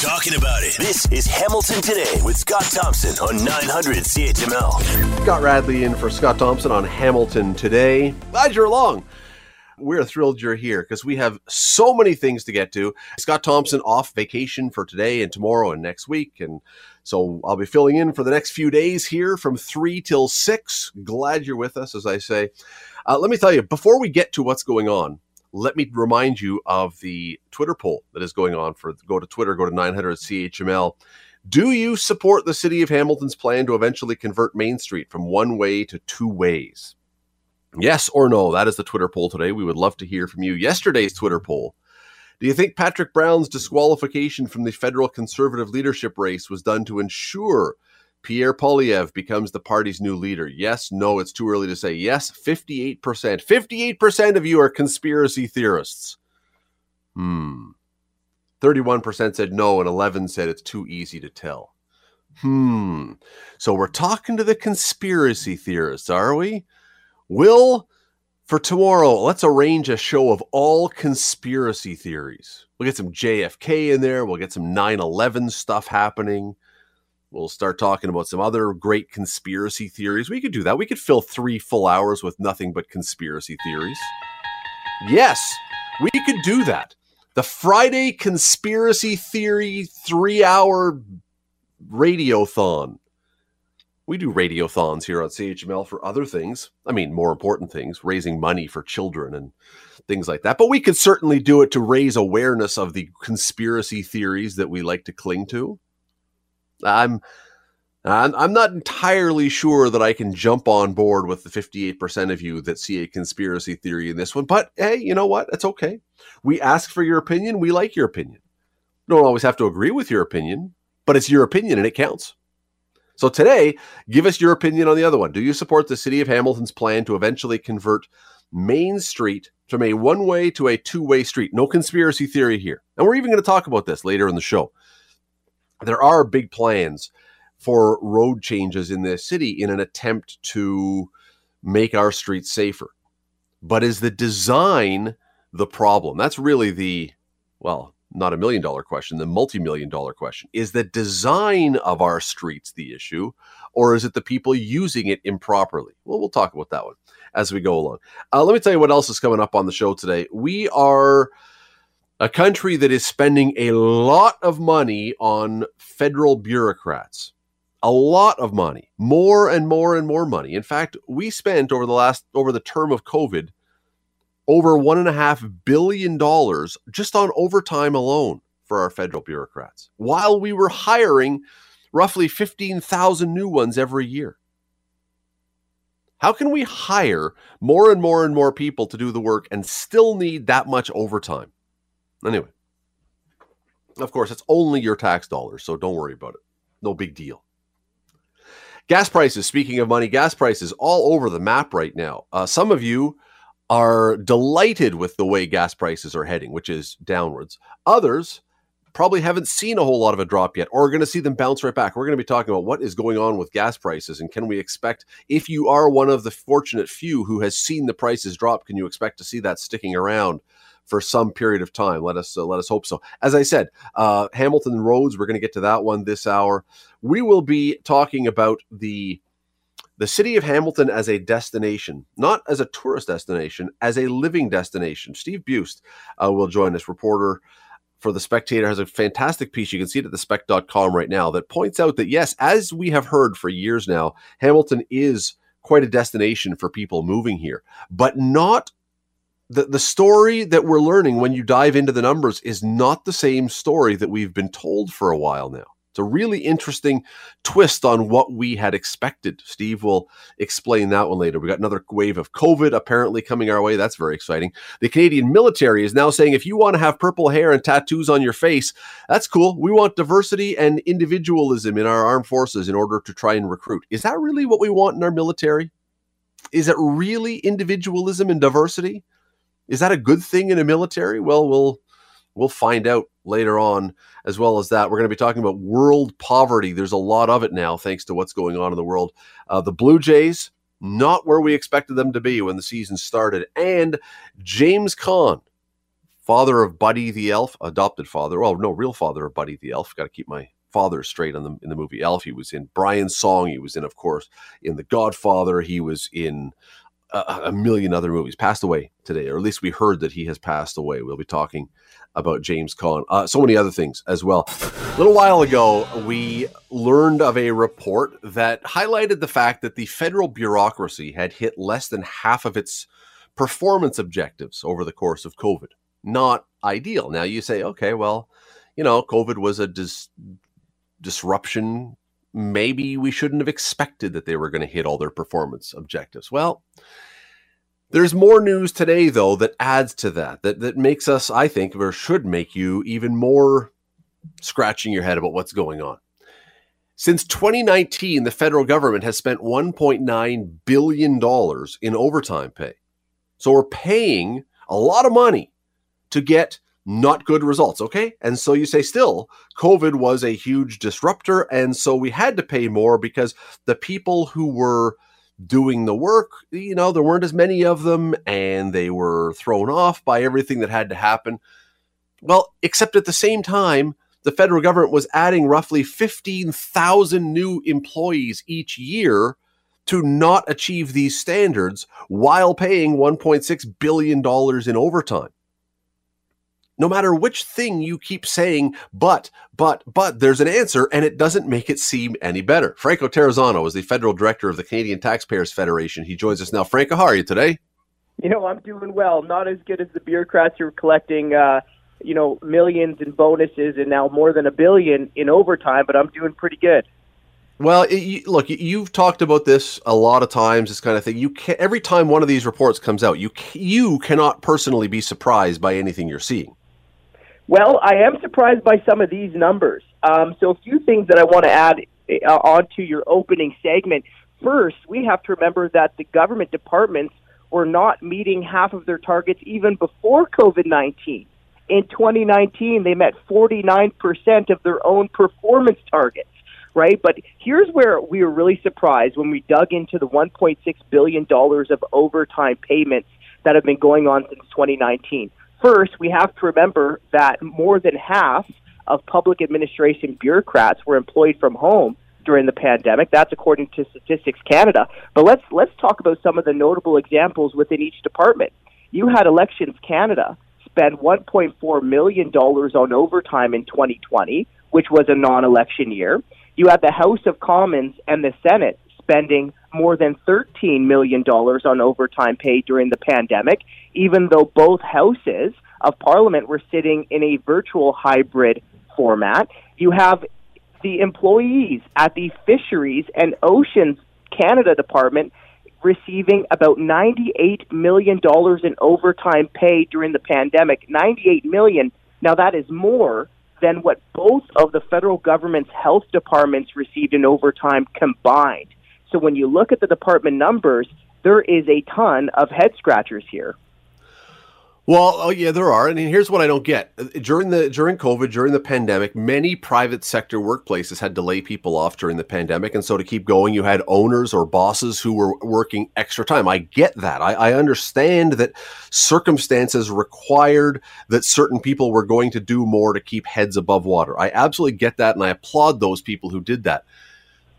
talking about it. This is Hamilton Today with Scott Thompson on 900 CHML. Scott Radley in for Scott Thompson on Hamilton Today. Glad you're along. We're thrilled you're here because we have so many things to get to. Scott Thompson off vacation for today and tomorrow and next week. And so I'll be filling in for the next few days here from 3 till 6. Glad you're with us, as I say. Uh, let me tell you, before we get to what's going on, let me remind you of the Twitter poll that is going on for go to Twitter, go to 900 CHML. Do you support the city of Hamilton's plan to eventually convert Main Street from one way to two ways? Yes or no? That is the Twitter poll today. We would love to hear from you. Yesterday's Twitter poll. Do you think Patrick Brown's disqualification from the federal conservative leadership race was done to ensure Pierre Poilievre becomes the party's new leader? Yes, no, it's too early to say. Yes, 58%. 58% of you are conspiracy theorists. Hmm. 31% said no, and 11 said it's too easy to tell. Hmm. So we're talking to the conspiracy theorists, are we? Will, for tomorrow, let's arrange a show of all conspiracy theories. We'll get some JFK in there. We'll get some 9 11 stuff happening. We'll start talking about some other great conspiracy theories. We could do that. We could fill three full hours with nothing but conspiracy theories. Yes, we could do that. The Friday conspiracy theory three hour radiothon. We do radiothons here on CHML for other things. I mean, more important things, raising money for children and things like that. But we could certainly do it to raise awareness of the conspiracy theories that we like to cling to. I'm I'm not entirely sure that I can jump on board with the 58% of you that see a conspiracy theory in this one, but hey, you know what? It's okay. We ask for your opinion. We like your opinion. Don't always have to agree with your opinion, but it's your opinion and it counts. So today, give us your opinion on the other one. Do you support the city of Hamilton's plan to eventually convert Main Street from a one way to a two way street? No conspiracy theory here. And we're even going to talk about this later in the show. There are big plans for road changes in the city in an attempt to make our streets safer. But is the design the problem? That's really the, well, not a million dollar question, the multi million dollar question. Is the design of our streets the issue, or is it the people using it improperly? Well, we'll talk about that one as we go along. Uh, let me tell you what else is coming up on the show today. We are a country that is spending a lot of money on federal bureaucrats. A lot of money, more and more and more money. In fact, we spent over the last over the term of COVID over one and a half billion dollars just on overtime alone for our federal bureaucrats, while we were hiring roughly 15,000 new ones every year. How can we hire more and more and more people to do the work and still need that much overtime? Anyway, of course, it's only your tax dollars, so don't worry about it. No big deal. Gas prices, speaking of money, gas prices all over the map right now. Uh, some of you are delighted with the way gas prices are heading, which is downwards. Others probably haven't seen a whole lot of a drop yet or are going to see them bounce right back. We're going to be talking about what is going on with gas prices and can we expect, if you are one of the fortunate few who has seen the prices drop, can you expect to see that sticking around? For some period of time, let us uh, let us hope so. As I said, uh, Hamilton roads. We're going to get to that one this hour. We will be talking about the the city of Hamilton as a destination, not as a tourist destination, as a living destination. Steve Buist uh, will join us, reporter for The Spectator, has a fantastic piece. You can see it at thespec.com right now that points out that, yes, as we have heard for years now, Hamilton is quite a destination for people moving here, but not the, the story that we're learning when you dive into the numbers is not the same story that we've been told for a while now. It's a really interesting twist on what we had expected. Steve will explain that one later. We got another wave of COVID apparently coming our way. That's very exciting. The Canadian military is now saying if you want to have purple hair and tattoos on your face, that's cool. We want diversity and individualism in our armed forces in order to try and recruit. Is that really what we want in our military? Is it really individualism and diversity? Is that a good thing in a military? Well, we'll we'll find out later on as well as that we're going to be talking about world poverty there's a lot of it now thanks to what's going on in the world uh, the blue jays not where we expected them to be when the season started and james Caan father of Buddy the Elf, adopted father. Well, no, real father of Buddy the Elf. Got to keep my father straight on the in the movie Elf. He was in Brian's Song. He was in, of course, in The Godfather. He was in a, a, million other movies. Passed away today, or at least we heard that he has passed away. We'll be talking about James Caan. Uh, so many other things as well. A little while ago, we learned of a report that highlighted the fact that the federal bureaucracy had hit less than half of its performance objectives over the course of COVID. Not ideal. Now you say, okay, well, you know, COVID was a dis- disruption. Maybe we shouldn't have expected that they were going to hit all their performance objectives. Well, there's more news today, though, that adds to that, that, that makes us, I think, or should make you even more scratching your head about what's going on. Since 2019, the federal government has spent $1.9 billion in overtime pay. So we're paying a lot of money to get not good results. Okay. And so you say, still, COVID was a huge disruptor. And so we had to pay more because the people who were doing the work, you know, there weren't as many of them and they were thrown off by everything that had to happen. Well, except at the same time, the federal government was adding roughly 15,000 new employees each year to not achieve these standards while paying $1.6 billion in overtime no matter which thing you keep saying, but, but, but, there's an answer and it doesn't make it seem any better. Franco Terrazzano is the federal director of the Canadian Taxpayers Federation. He joins us now. Franco, how are you today? You know, I'm doing well. Not as good as the bureaucrats who are collecting, uh, you know, millions in bonuses and now more than a billion in overtime, but I'm doing pretty good. Well, it, look, you've talked about this a lot of times. This kind of thing. You can every time one of these reports comes out, you you cannot personally be surprised by anything you're seeing. Well, I am surprised by some of these numbers. Um, so, a few things that I want to add uh, onto your opening segment. First, we have to remember that the government departments were not meeting half of their targets even before COVID 19. In 2019, they met 49% of their own performance targets, right? But here's where we were really surprised when we dug into the $1.6 billion of overtime payments that have been going on since 2019. First, we have to remember that more than half of public administration bureaucrats were employed from home during the pandemic. That's according to Statistics Canada. But let's let's talk about some of the notable examples within each department. You had Elections Canada spend 1.4 million dollars on overtime in 2020, which was a non-election year. You had the House of Commons and the Senate spending more than $13 million on overtime pay during the pandemic, even though both houses of parliament were sitting in a virtual hybrid format. You have the employees at the Fisheries and Oceans Canada Department receiving about $98 million in overtime pay during the pandemic. 98 million. Now, that is more than what both of the federal government's health departments received in overtime combined. So when you look at the department numbers, there is a ton of head scratchers here. Well, oh yeah, there are. And here's what I don't get. During the during COVID, during the pandemic, many private sector workplaces had to lay people off during the pandemic. And so to keep going, you had owners or bosses who were working extra time. I get that. I, I understand that circumstances required that certain people were going to do more to keep heads above water. I absolutely get that, and I applaud those people who did that.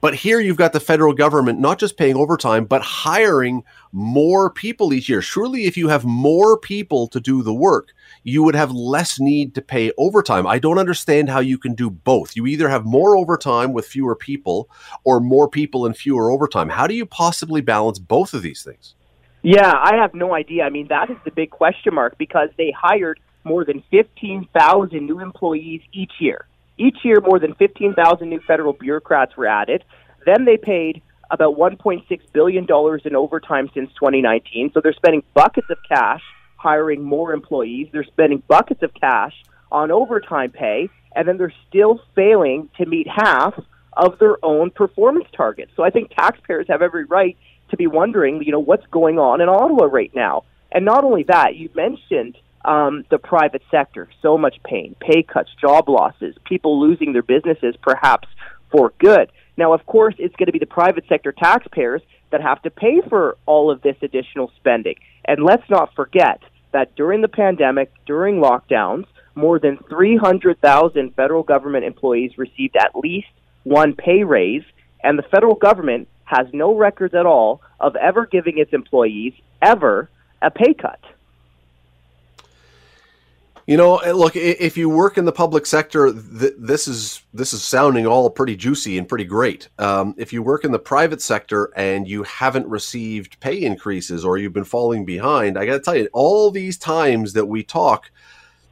But here you've got the federal government not just paying overtime, but hiring more people each year. Surely, if you have more people to do the work, you would have less need to pay overtime. I don't understand how you can do both. You either have more overtime with fewer people or more people and fewer overtime. How do you possibly balance both of these things? Yeah, I have no idea. I mean, that is the big question mark because they hired more than 15,000 new employees each year. Each year, more than 15,000 new federal bureaucrats were added. Then they paid about $1.6 billion in overtime since 2019. So they're spending buckets of cash hiring more employees. They're spending buckets of cash on overtime pay, and then they're still failing to meet half of their own performance targets. So I think taxpayers have every right to be wondering, you know, what's going on in Ottawa right now. And not only that, you mentioned um, the private sector. So much pain, pay cuts, job losses, people losing their businesses perhaps for good. Now, of course, it's going to be the private sector taxpayers that have to pay for all of this additional spending. And let's not forget that during the pandemic, during lockdowns, more than 300,000 federal government employees received at least one pay raise, and the federal government has no records at all of ever giving its employees ever a pay cut. You know, eh, look, if you work in the public sector, th- this is this is sounding all pretty juicy and pretty great. Um, if you work in the private sector and you haven't received pay increases or you've been falling behind, I got to tell you, all these times that we talk,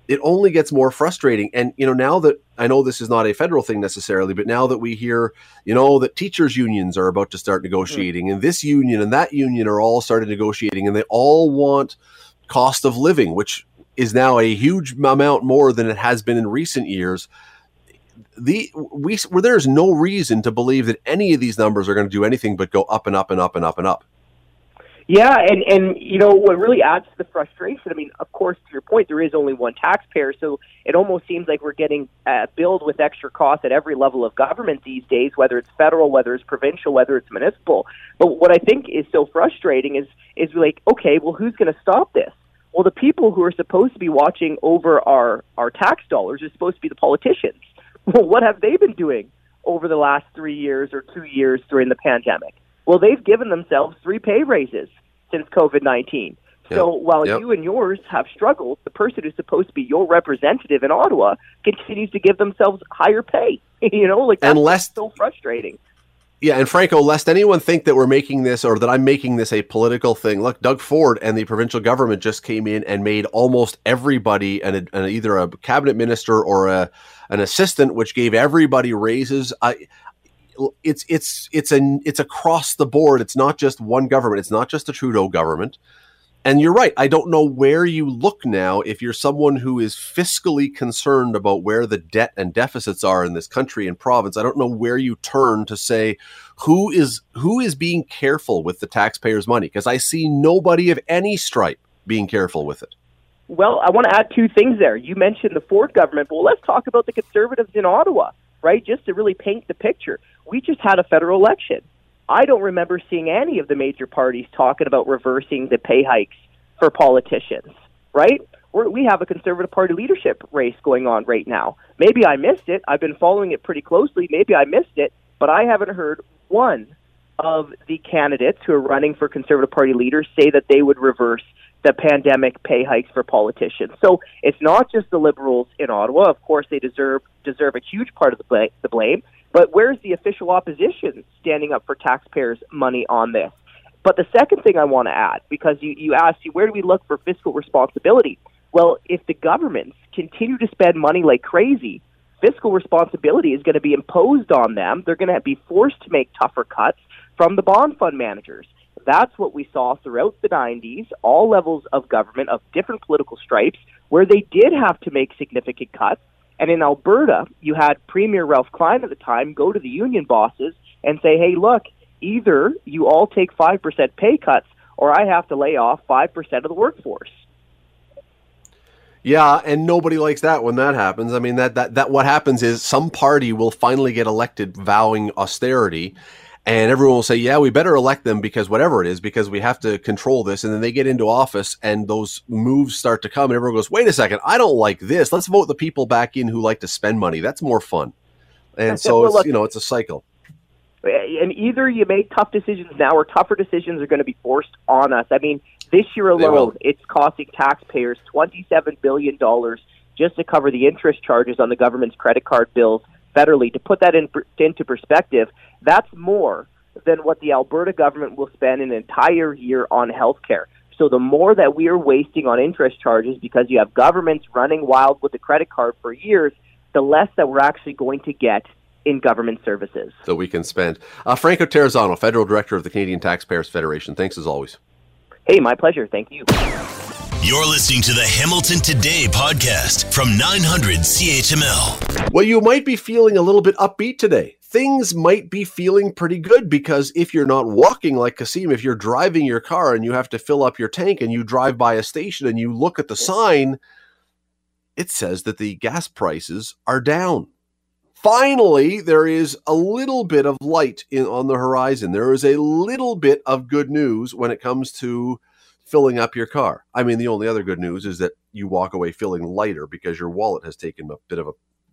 it only gets more frustrating. And you know, now that I know this is not a federal thing necessarily, but now that we hear, you know, that teachers unions are about to start negotiating, mm. and this union and that union are all started negotiating, and they all want cost of living, which is now a huge amount more than it has been in recent years. The we where there's no reason to believe that any of these numbers are going to do anything but go up and up and up and up and up. Yeah, and and you know what really adds to the frustration. I mean, of course, to your point, there is only one taxpayer, so it almost seems like we're getting uh, billed with extra costs at every level of government these days, whether it's federal, whether it's provincial, whether it's municipal. But what I think is so frustrating is is like, okay, well, who's going to stop this? Well, the people who are supposed to be watching over our, our tax dollars are supposed to be the politicians. Well, what have they been doing over the last three years or two years during the pandemic? Well, they've given themselves three pay raises since COVID 19. Yep. So while yep. you and yours have struggled, the person who's supposed to be your representative in Ottawa continues to give themselves higher pay. you know, like that's and less, so frustrating. Yeah, and Franco, lest anyone think that we're making this or that I'm making this a political thing, look, Doug Ford and the provincial government just came in and made almost everybody an, an either a cabinet minister or a an assistant, which gave everybody raises. I, it's it's it's an it's across the board. It's not just one government. It's not just the Trudeau government. And you're right. I don't know where you look now if you're someone who is fiscally concerned about where the debt and deficits are in this country and province. I don't know where you turn to say who is who is being careful with the taxpayers' money because I see nobody of any stripe being careful with it. Well, I want to add two things there. You mentioned the Ford government, but let's talk about the Conservatives in Ottawa, right? Just to really paint the picture. We just had a federal election I don't remember seeing any of the major parties talking about reversing the pay hikes for politicians, right? We're, we have a Conservative Party leadership race going on right now. Maybe I missed it. I've been following it pretty closely. Maybe I missed it, but I haven't heard one of the candidates who are running for Conservative Party leaders say that they would reverse the pandemic pay hikes for politicians. So it's not just the Liberals in Ottawa. Of course, they deserve deserve a huge part of the, the blame. But where's the official opposition standing up for taxpayers' money on this? But the second thing I want to add, because you, you asked, where do we look for fiscal responsibility? Well, if the governments continue to spend money like crazy, fiscal responsibility is going to be imposed on them. They're going to be forced to make tougher cuts from the bond fund managers. That's what we saw throughout the 90s, all levels of government of different political stripes, where they did have to make significant cuts and in Alberta, you had Premier Ralph Klein at the time go to the union bosses and say, hey, look, either you all take 5% pay cuts or I have to lay off 5% of the workforce. Yeah, and nobody likes that when that happens. I mean, that, that, that what happens is some party will finally get elected vowing austerity and everyone will say, "Yeah, we better elect them because whatever it is, because we have to control this." And then they get into office, and those moves start to come, and everyone goes, "Wait a second, I don't like this. Let's vote the people back in who like to spend money. That's more fun." And so well, it's look, you know it's a cycle. Eh, and either you make tough decisions now, or tougher decisions are going to be forced on us. I mean, this year alone, it's costing taxpayers twenty-seven billion dollars just to cover the interest charges on the government's credit card bills federally. To put that in, into perspective, that's more than what the Alberta government will spend an entire year on health care. So the more that we are wasting on interest charges because you have governments running wild with the credit card for years, the less that we're actually going to get in government services. So we can spend. Uh, Franco Terrazzano, Federal Director of the Canadian Taxpayers Federation. Thanks as always. Hey, my pleasure. Thank you. You're listening to the Hamilton Today podcast from 900 CHML. Well, you might be feeling a little bit upbeat today. Things might be feeling pretty good because if you're not walking like Kasim, if you're driving your car and you have to fill up your tank and you drive by a station and you look at the sign, it says that the gas prices are down. Finally, there is a little bit of light in, on the horizon. There is a little bit of good news when it comes to filling up your car. I mean, the only other good news is that you walk away feeling lighter because your wallet has taken a bit of a,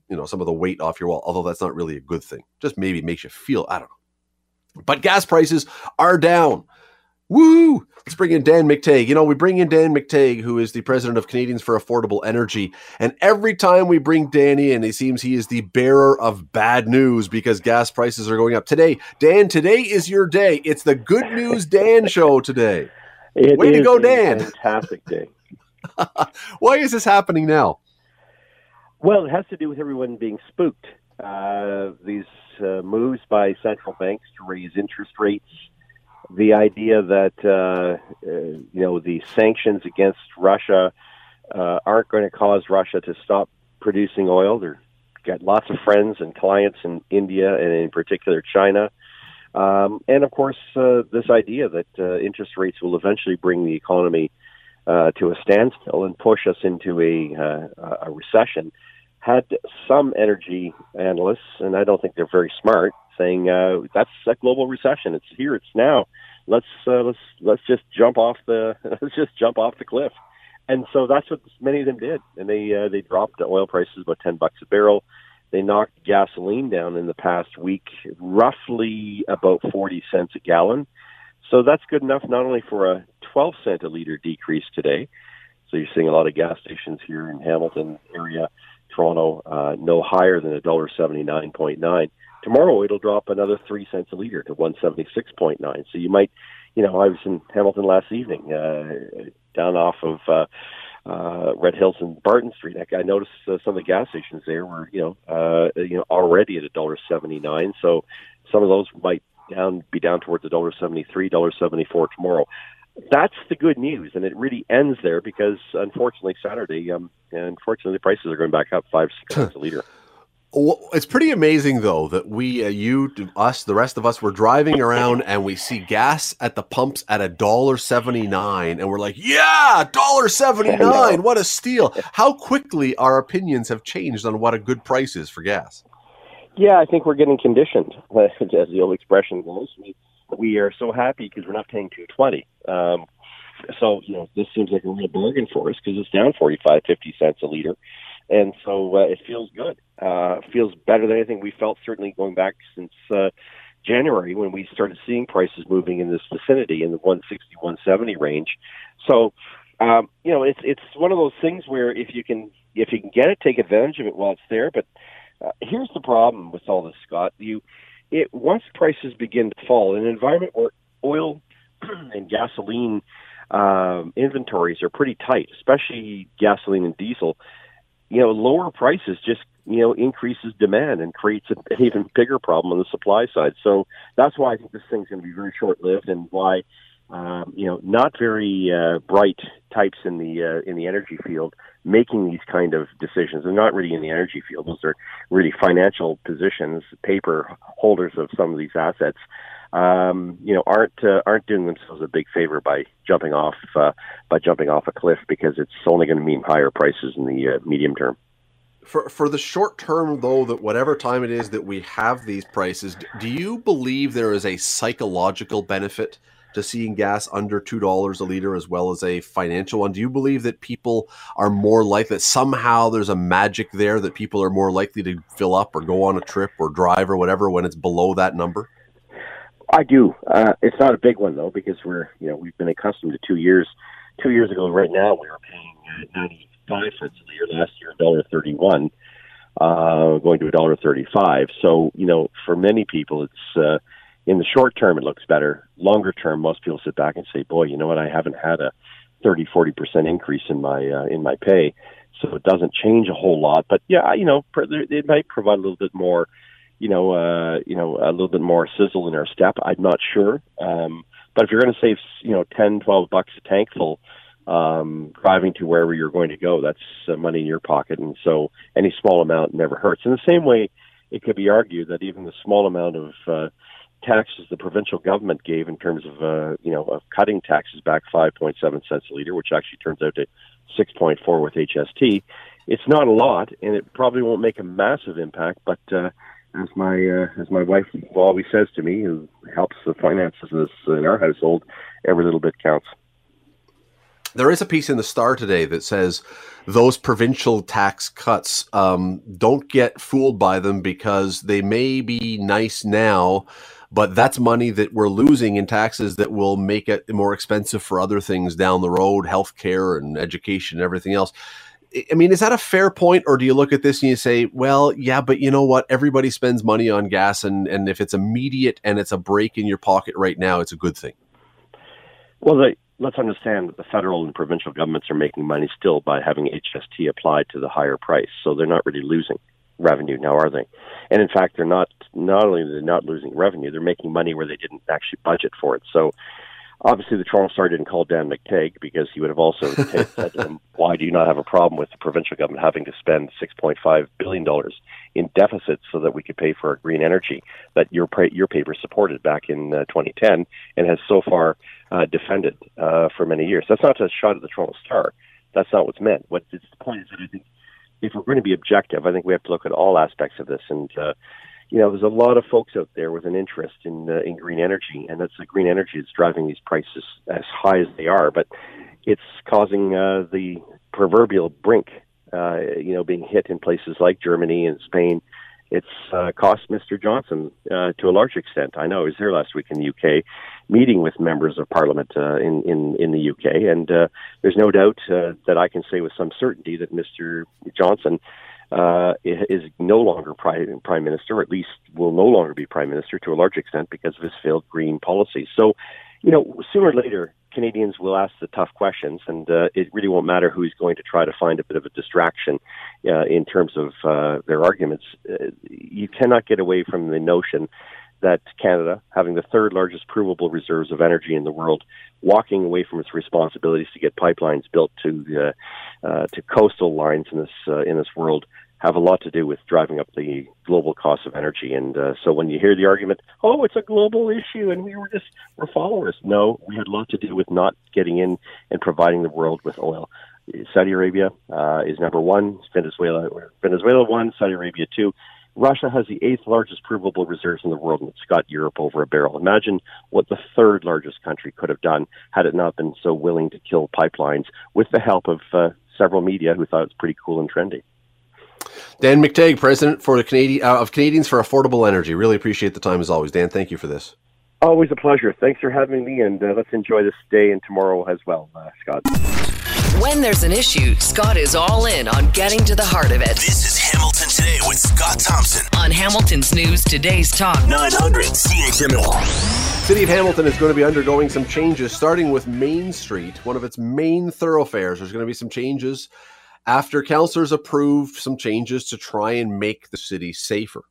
you know, some of the weight off your wallet. Although that's not really a good thing. Just maybe makes you feel, I don't know. But gas prices are down. Woo! Let's bring in Dan McTeague. You know, we bring in Dan McTeague, who is the president of Canadians for Affordable Energy. And every time we bring Danny in, it seems he is the bearer of bad news because gas prices are going up. Today, Dan, today is your day. It's the Good News Dan show today. It Way to go, Dan. fantastic day. Why is this happening now? Well, it has to do with everyone being spooked. Uh, these uh, moves by central banks to raise interest rates, the idea that uh, uh, you know the sanctions against Russia uh, aren't going to cause Russia to stop producing oil. They've got lots of friends and clients in India and in particular China. Um, and of course, uh, this idea that uh, interest rates will eventually bring the economy uh, to a standstill and push us into a, uh, a recession had some energy analysts, and I don't think they're very smart, saying uh, that's a global recession. It's here. It's now. Let's uh, let's let's just jump off the let's just jump off the cliff. And so that's what many of them did, and they they dropped oil prices about ten bucks a barrel. They knocked gasoline down in the past week, roughly about 40 cents a gallon. So that's good enough not only for a 12 cent a liter decrease today. So you're seeing a lot of gas stations here in Hamilton area, Toronto, uh, no higher than a dollar seventy nine point nine. Tomorrow it'll drop another three cents a liter to one seventy six point nine. So you might, you know, I was in Hamilton last evening, uh, down off of uh, uh, Red Hills and Barton Street. I, I noticed uh, some of the gas stations there were, you know, uh, you know, already at a dollar seventy nine. So some of those might down be down towards a dollar seventy three, dollar seventy four tomorrow. That's the good news, and it really ends there because unfortunately Saturday, um, unfortunately the prices are going back up five cents a liter. It's pretty amazing, though, that we, uh, you, us, the rest of us, were driving around and we see gas at the pumps at a dollar seventy nine, and we're like, "Yeah, dollar seventy nine! What a steal!" How quickly our opinions have changed on what a good price is for gas. Yeah, I think we're getting conditioned, as the old expression goes. We, we are so happy because we're not paying two twenty. Um, so you know, this seems like a real bargain for us because it's down forty five, fifty cents a liter and so uh, it feels good. Uh, feels better than anything we felt certainly going back since uh, January when we started seeing prices moving in this vicinity in the 160, 170 range. So, um, you know, it's it's one of those things where if you can if you can get it, take advantage of it while it's there. But uh, here's the problem with all this, Scott. You it once prices begin to fall in an environment where oil and gasoline um, inventories are pretty tight, especially gasoline and diesel you know, lower prices just you know increases demand and creates an even bigger problem on the supply side. So that's why I think this thing's going to be very short lived, and why um, you know not very uh, bright types in the uh, in the energy field making these kind of decisions. They're not really in the energy field; those are really financial positions, paper holders of some of these assets um, you know, aren't uh, aren't doing themselves a big favor by jumping off uh, by jumping off a cliff because it's only going to mean higher prices in the uh, medium term. For for the short term, though, that whatever time it is that we have these prices, do you believe there is a psychological benefit to seeing gas under two dollars a liter, as well as a financial one? Do you believe that people are more likely that somehow there's a magic there that people are more likely to fill up or go on a trip or drive or whatever when it's below that number? I do. Uh, it's not a big one though, because we're you know we've been accustomed to two years. Two years ago, right now, we were paying uh, ninety five cents a liter. Last year, a dollar thirty one, uh, going to a dollar thirty five. So you know, for many people, it's uh, in the short term it looks better. Longer term, most people sit back and say, "Boy, you know what? I haven't had a 30 40 percent increase in my uh, in my pay." So it doesn't change a whole lot, but yeah, you know, it might provide a little bit more you know, uh, you know, a little bit more sizzle in our step. I'm not sure. Um, but if you're going to save, you know, ten, twelve bucks a tankful, um, driving to wherever you're going to go, that's uh, money in your pocket. And so any small amount never hurts. In the same way, it could be argued that even the small amount of, uh, taxes the provincial government gave in terms of, uh, you know, of cutting taxes back 5.7 cents a liter, which actually turns out to 6.4 with HST. It's not a lot, and it probably won't make a massive impact, but, uh, as my uh, as my wife always says to me, who helps the finances in, our household, every little bit counts. There is a piece in the Star today that says those provincial tax cuts um, don't get fooled by them because they may be nice now, but that's money that we're losing in taxes that will make it more expensive for other things down the road, healthcare and education and everything else. I mean, is that a fair point, or do you look at this and you say, "Well, yeah, but you know what? Everybody spends money on gas, and and if it's immediate and it's a break in your pocket right now, it's a good thing." Well, the, let's understand that the federal and provincial governments are making money still by having HST applied to the higher price, so they're not really losing revenue now, are they? And in fact, they're not. Not only are they not losing revenue, they're making money where they didn't actually budget for it. So obviously the Toronto Star didn't call Dan McTeague because he would have also said to him, "Why do you not have a problem with the provincial government having to spend 6.5 billion dollars in deficits so that we could pay for our green energy that your your paper supported back in uh, 2010 and has so far uh, defended uh, for many years?" That's not a shot at the Toronto Star. That's not what's meant. What the point is that I think if we're going to be objective, I think we have to look at all aspects of this and. Uh, you know, there's a lot of folks out there with an interest in uh, in green energy, and that's the green energy that's driving these prices as high as they are. But it's causing uh, the proverbial brink, uh, you know, being hit in places like Germany and Spain. It's uh, cost Mr. Johnson uh, to a large extent. I know he was there last week in the UK, meeting with members of Parliament uh, in in in the UK, and uh, there's no doubt uh, that I can say with some certainty that Mr. Johnson uh, is no longer prime, prime minister, or at least will no longer be prime minister to a large extent because of his failed green policy. So, you know, sooner or later, Canadians will ask the tough questions, and uh, it really won't matter who's going to try to find a bit of a distraction uh, in terms of uh, their arguments. Uh, you cannot get away from the notion that Canada, having the third largest provable reserves of energy in the world, walking away from its responsibilities to get pipelines built to the, uh, to coastal lines in this uh, in this world, have a lot to do with driving up the global cost of energy. And uh, so when you hear the argument, oh, it's a global issue and we were just we're followers, no, we had a lot to do with not getting in and providing the world with oil. Saudi Arabia uh, is number one. Venezuela, Venezuela one. Saudi Arabia two. Russia has the eighth largest provable reserves in the world, and it's got Europe over a barrel. Imagine what the third largest country could have done had it not been so willing to kill pipelines with the help of uh, several media who thought it was pretty cool and trendy. Dan McTeague, president for the Canadian uh, of Canadians for Affordable Energy. Really appreciate the time as always, Dan. Thank you for this. Always a pleasure. Thanks for having me, and uh, let's enjoy this day and tomorrow as well, uh, Scott. When there's an issue, Scott is all in on getting to the heart of it. This is Hamilton Today with Scott Thompson on Hamilton's News Today's Talk 900 CHML. City of Hamilton is going to be undergoing some changes, starting with Main Street, one of its main thoroughfares. There's going to be some changes after councillors approved some changes to try and make the city safer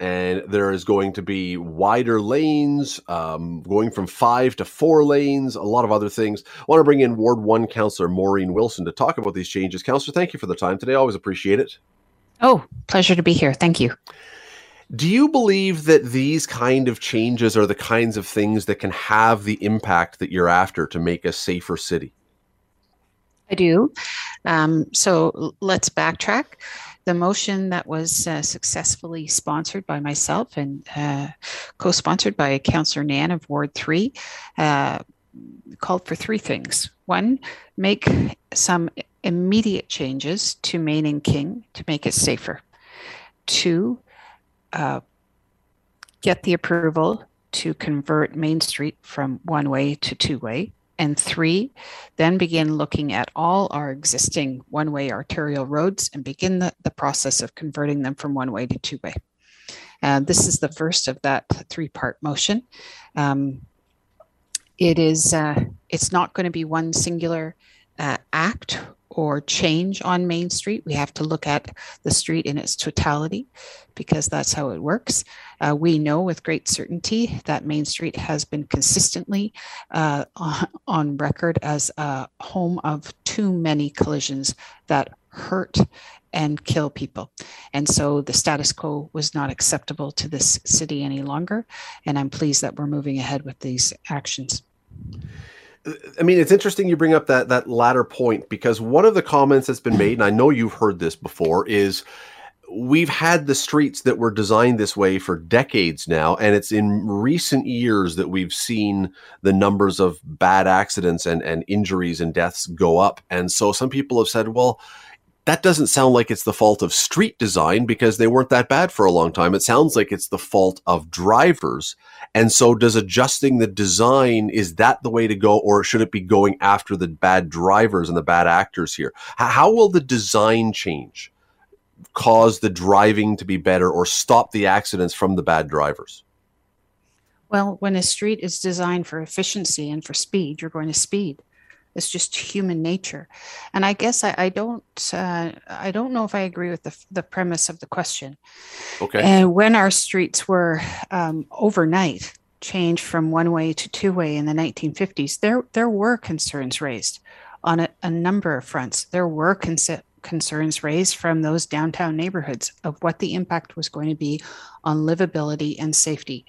and there is going to be wider lanes, um, going from five to four lanes, a lot of other things. I want to bring in Ward 1 Councillor Maureen Wilson to talk about these changes. Councillor, thank you for the time today. Always appreciate it. Oh, pleasure to be here. Thank you. Do you believe that these kind of changes are the kinds of things that can have the impact that you're after to make a safer city? I do. Um, so let's backtrack the motion that was uh, successfully sponsored by myself and uh, co-sponsored by Councillor Nann of Ward 3 uh, called for three things. One, make some immediate changes to Main and King to make it safer. Two, uh, get the approval to convert Main Street from one way to two way. And three, then begin looking at all our existing one way arterial roads and begin the, the process of converting them from one way to two way. And this is the first of that three part motion. Um, it is, uh, it's not going to be one singular uh, act or change on Main Street. We have to look at the street in its totality because that's how it works. Uh, we know with great certainty that Main Street has been consistently uh, on record as a home of too many collisions that hurt and kill people. And so the status quo was not acceptable to this city any longer. And I'm pleased that we're moving ahead with these actions. I mean, it's interesting you bring up that that latter point because one of the comments that's been made, and I know you've heard this before, is we've had the streets that were designed this way for decades now, and it's in recent years that we've seen the numbers of bad accidents and, and injuries and deaths go up. And so some people have said, well, that doesn't sound like it's the fault of street design because they weren't that bad for a long time. It sounds like it's the fault of drivers. And so does adjusting the design, is that the way to go or should it be going after the bad drivers and the bad actors here? How will the design change cause the driving to be better or stop the accidents from the bad drivers? Well, when a street is designed for efficiency and for speed, you're going to speed. It's just human nature, and I guess I, I don't uh, I don't know if I agree with the the premise of the question. Okay. And when our streets were um, overnight changed from one way to two way in the 1950s, there there were concerns raised on a, a number of fronts. There were concerns raised from those downtown neighborhoods of what the impact was going to be on livability and safety.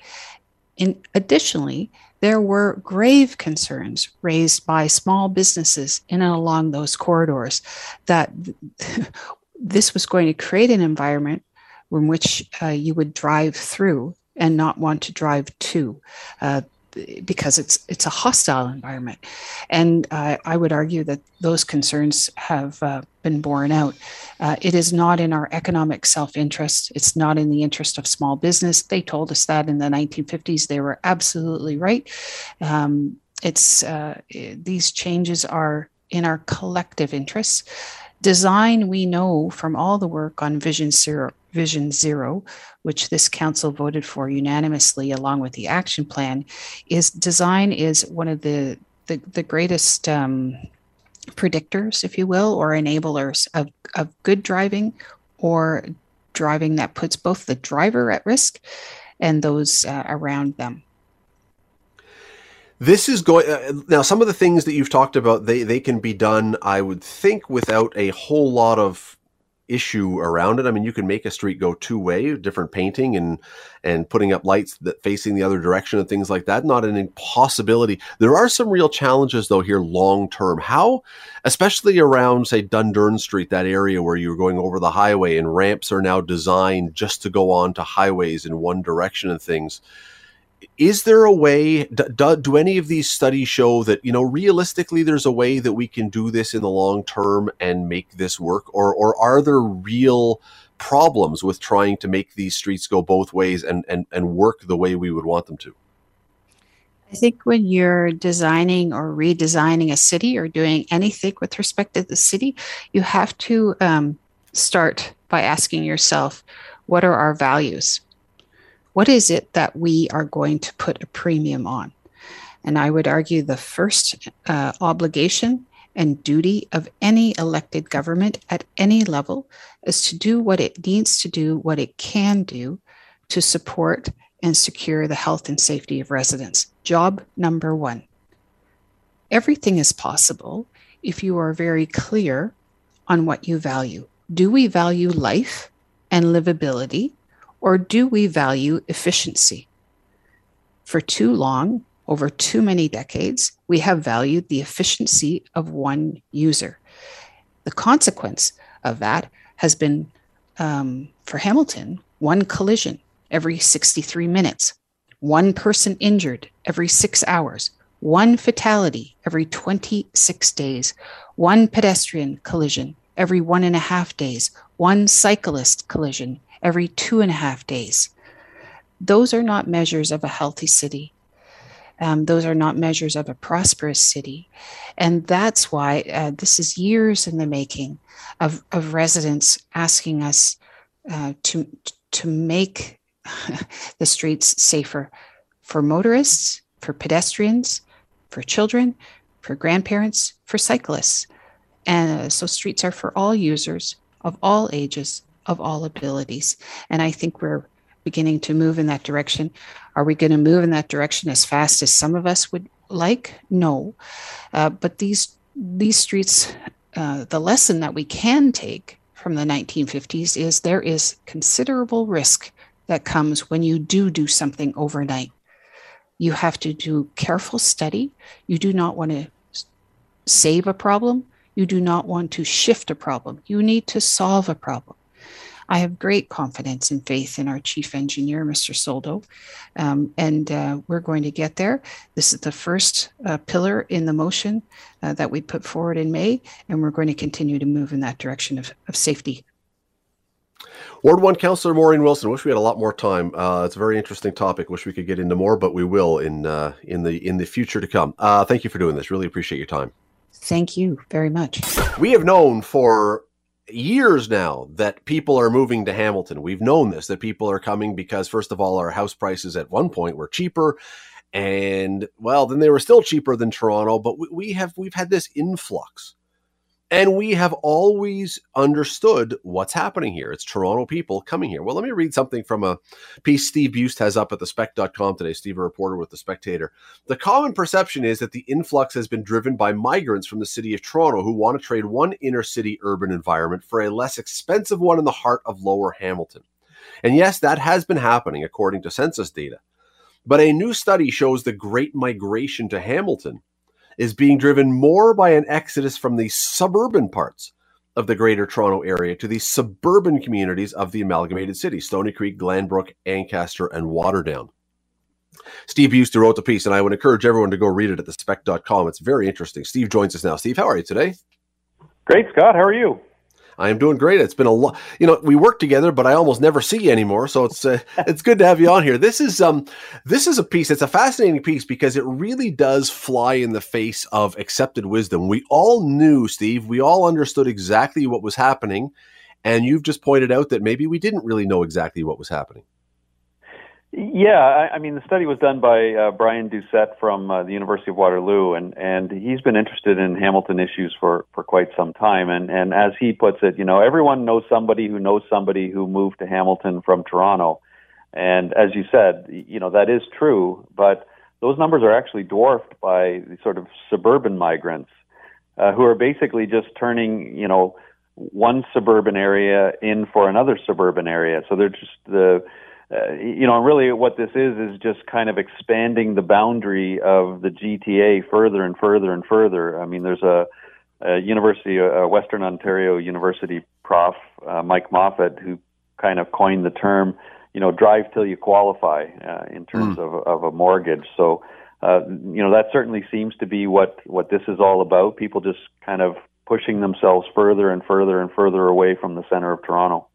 In, additionally, there were grave concerns raised by small businesses in and along those corridors that this was going to create an environment in which uh, you would drive through and not want to drive to. Uh, because it's it's a hostile environment, and uh, I would argue that those concerns have uh, been borne out. Uh, it is not in our economic self-interest. It's not in the interest of small business. They told us that in the 1950s. They were absolutely right. Um, it's uh, these changes are in our collective interests. Design, we know from all the work on Vision Zero, Vision Zero, which this council voted for unanimously along with the action plan, is design is one of the the, the greatest um, predictors, if you will, or enablers of, of good driving or driving that puts both the driver at risk and those uh, around them. This is going uh, now. Some of the things that you've talked about, they they can be done, I would think, without a whole lot of issue around it. I mean, you can make a street go two way, different painting and and putting up lights that facing the other direction and things like that. Not an impossibility. There are some real challenges though here long term. How, especially around say Dundurn Street, that area where you're going over the highway and ramps are now designed just to go on to highways in one direction and things is there a way do, do, any of these studies show that you know realistically there's a way that we can do this in the long term and make this work or or are there real problems with trying to make these streets go both ways and and, and work the way we would want them to I think when you're designing or redesigning a city or doing anything with respect to the city, you have to um, start by asking yourself, what are our values? What is it that we are going to put a premium on? And I would argue the first uh, obligation and duty of any elected government at any level is to do what it needs to do, what it can do to support and secure the health and safety of residents. Job number one. Everything is possible if you are very clear on what you value. Do we value life and livability? Or do we value efficiency? For too long, over too many decades, we have valued the efficiency of one user. The consequence of that has been um, for Hamilton one collision every 63 minutes, one person injured every six hours, one fatality every 26 days, one pedestrian collision every one and a half days, one cyclist collision every two and a half days. Those are not measures of a healthy city. Um, those are not measures of a prosperous city. And that's why uh, this is years in the making of, of residents asking us uh, to, to make the streets safer for motorists, for pedestrians, for children, for grandparents, for cyclists. And uh, so streets are for all users of all ages of all abilities. And I think we're beginning to move in that direction. Are we going to move in that direction as fast as some of us would like? No. Uh, but these these streets, uh, the lesson that we can take from the 1950s is there is considerable risk that comes when you do do something overnight. You have to do careful study. You do not want to save a problem. You do not want to shift a problem. You need to solve a problem. I have great confidence and faith in our chief engineer, Mr. Soldo, um, and uh, we're going to get there. This is the first uh, pillar in the motion uh, that we put forward in May, and we're going to continue to move in that direction of, of safety. Ward One Councillor Maureen Wilson. Wish we had a lot more time. Uh, it's a very interesting topic. Wish we could get into more, but we will in uh, in the in the future to come. Uh, thank you for doing this. Really appreciate your time. Thank you very much. We have known for years now that people are moving to Hamilton. We've known this that people are coming because first of all, our house prices at one point were cheaper, and well, then they were still cheaper than Toronto. But we, we have we've had this influx and we have always understood what's happening here. It's Toronto people coming here. Well, let me read something from a piece Steve Buist has up at the spec.com today. Steve, a reporter with the Spectator. The common perception is that the influx has been driven by migrants from the city of Toronto who want to trade one inner city urban environment for a less expensive one in the heart of lower Hamilton. And yes, that has been happening according to census data. But a new study shows the great migration to Hamilton is being driven more by an exodus from the suburban parts of the greater Toronto area to the suburban communities of the amalgamated city Stoney Creek, Glanbrook, Ancaster, and Waterdown. Steve Buist wrote the piece, and I would encourage everyone to go read it at thespec.com. It's very interesting. Steve joins us now. Steve, how are you today? Great, Scott. How are you? I am doing great. It's been a lot. You know, we work together, but I almost never see you anymore. So it's uh, it's good to have you on here. This is um this is a piece. It's a fascinating piece because it really does fly in the face of accepted wisdom. We all knew, Steve. We all understood exactly what was happening, and you've just pointed out that maybe we didn't really know exactly what was happening. Yeah, I, I mean, the study was done by uh, Brian Doucet from uh, the University of Waterloo, and and he's been interested in Hamilton issues for for quite some time. And and as he puts it, you know, everyone knows somebody who knows somebody who moved to Hamilton from Toronto. And as you said, you know, that is true, but those numbers are actually dwarfed by the sort of suburban migrants uh, who are basically just turning, you know, one suburban area in for another suburban area. So they're just the uh, you know, really what this is is just kind of expanding the boundary of the GTA further and further and further. I mean, there's a, a University, a Western Ontario University prof, uh, Mike Moffatt, who kind of coined the term, you know, drive till you qualify uh, in terms mm. of, of a mortgage. So, uh, you know, that certainly seems to be what, what this is all about. People just kind of pushing themselves further and further and further away from the center of Toronto.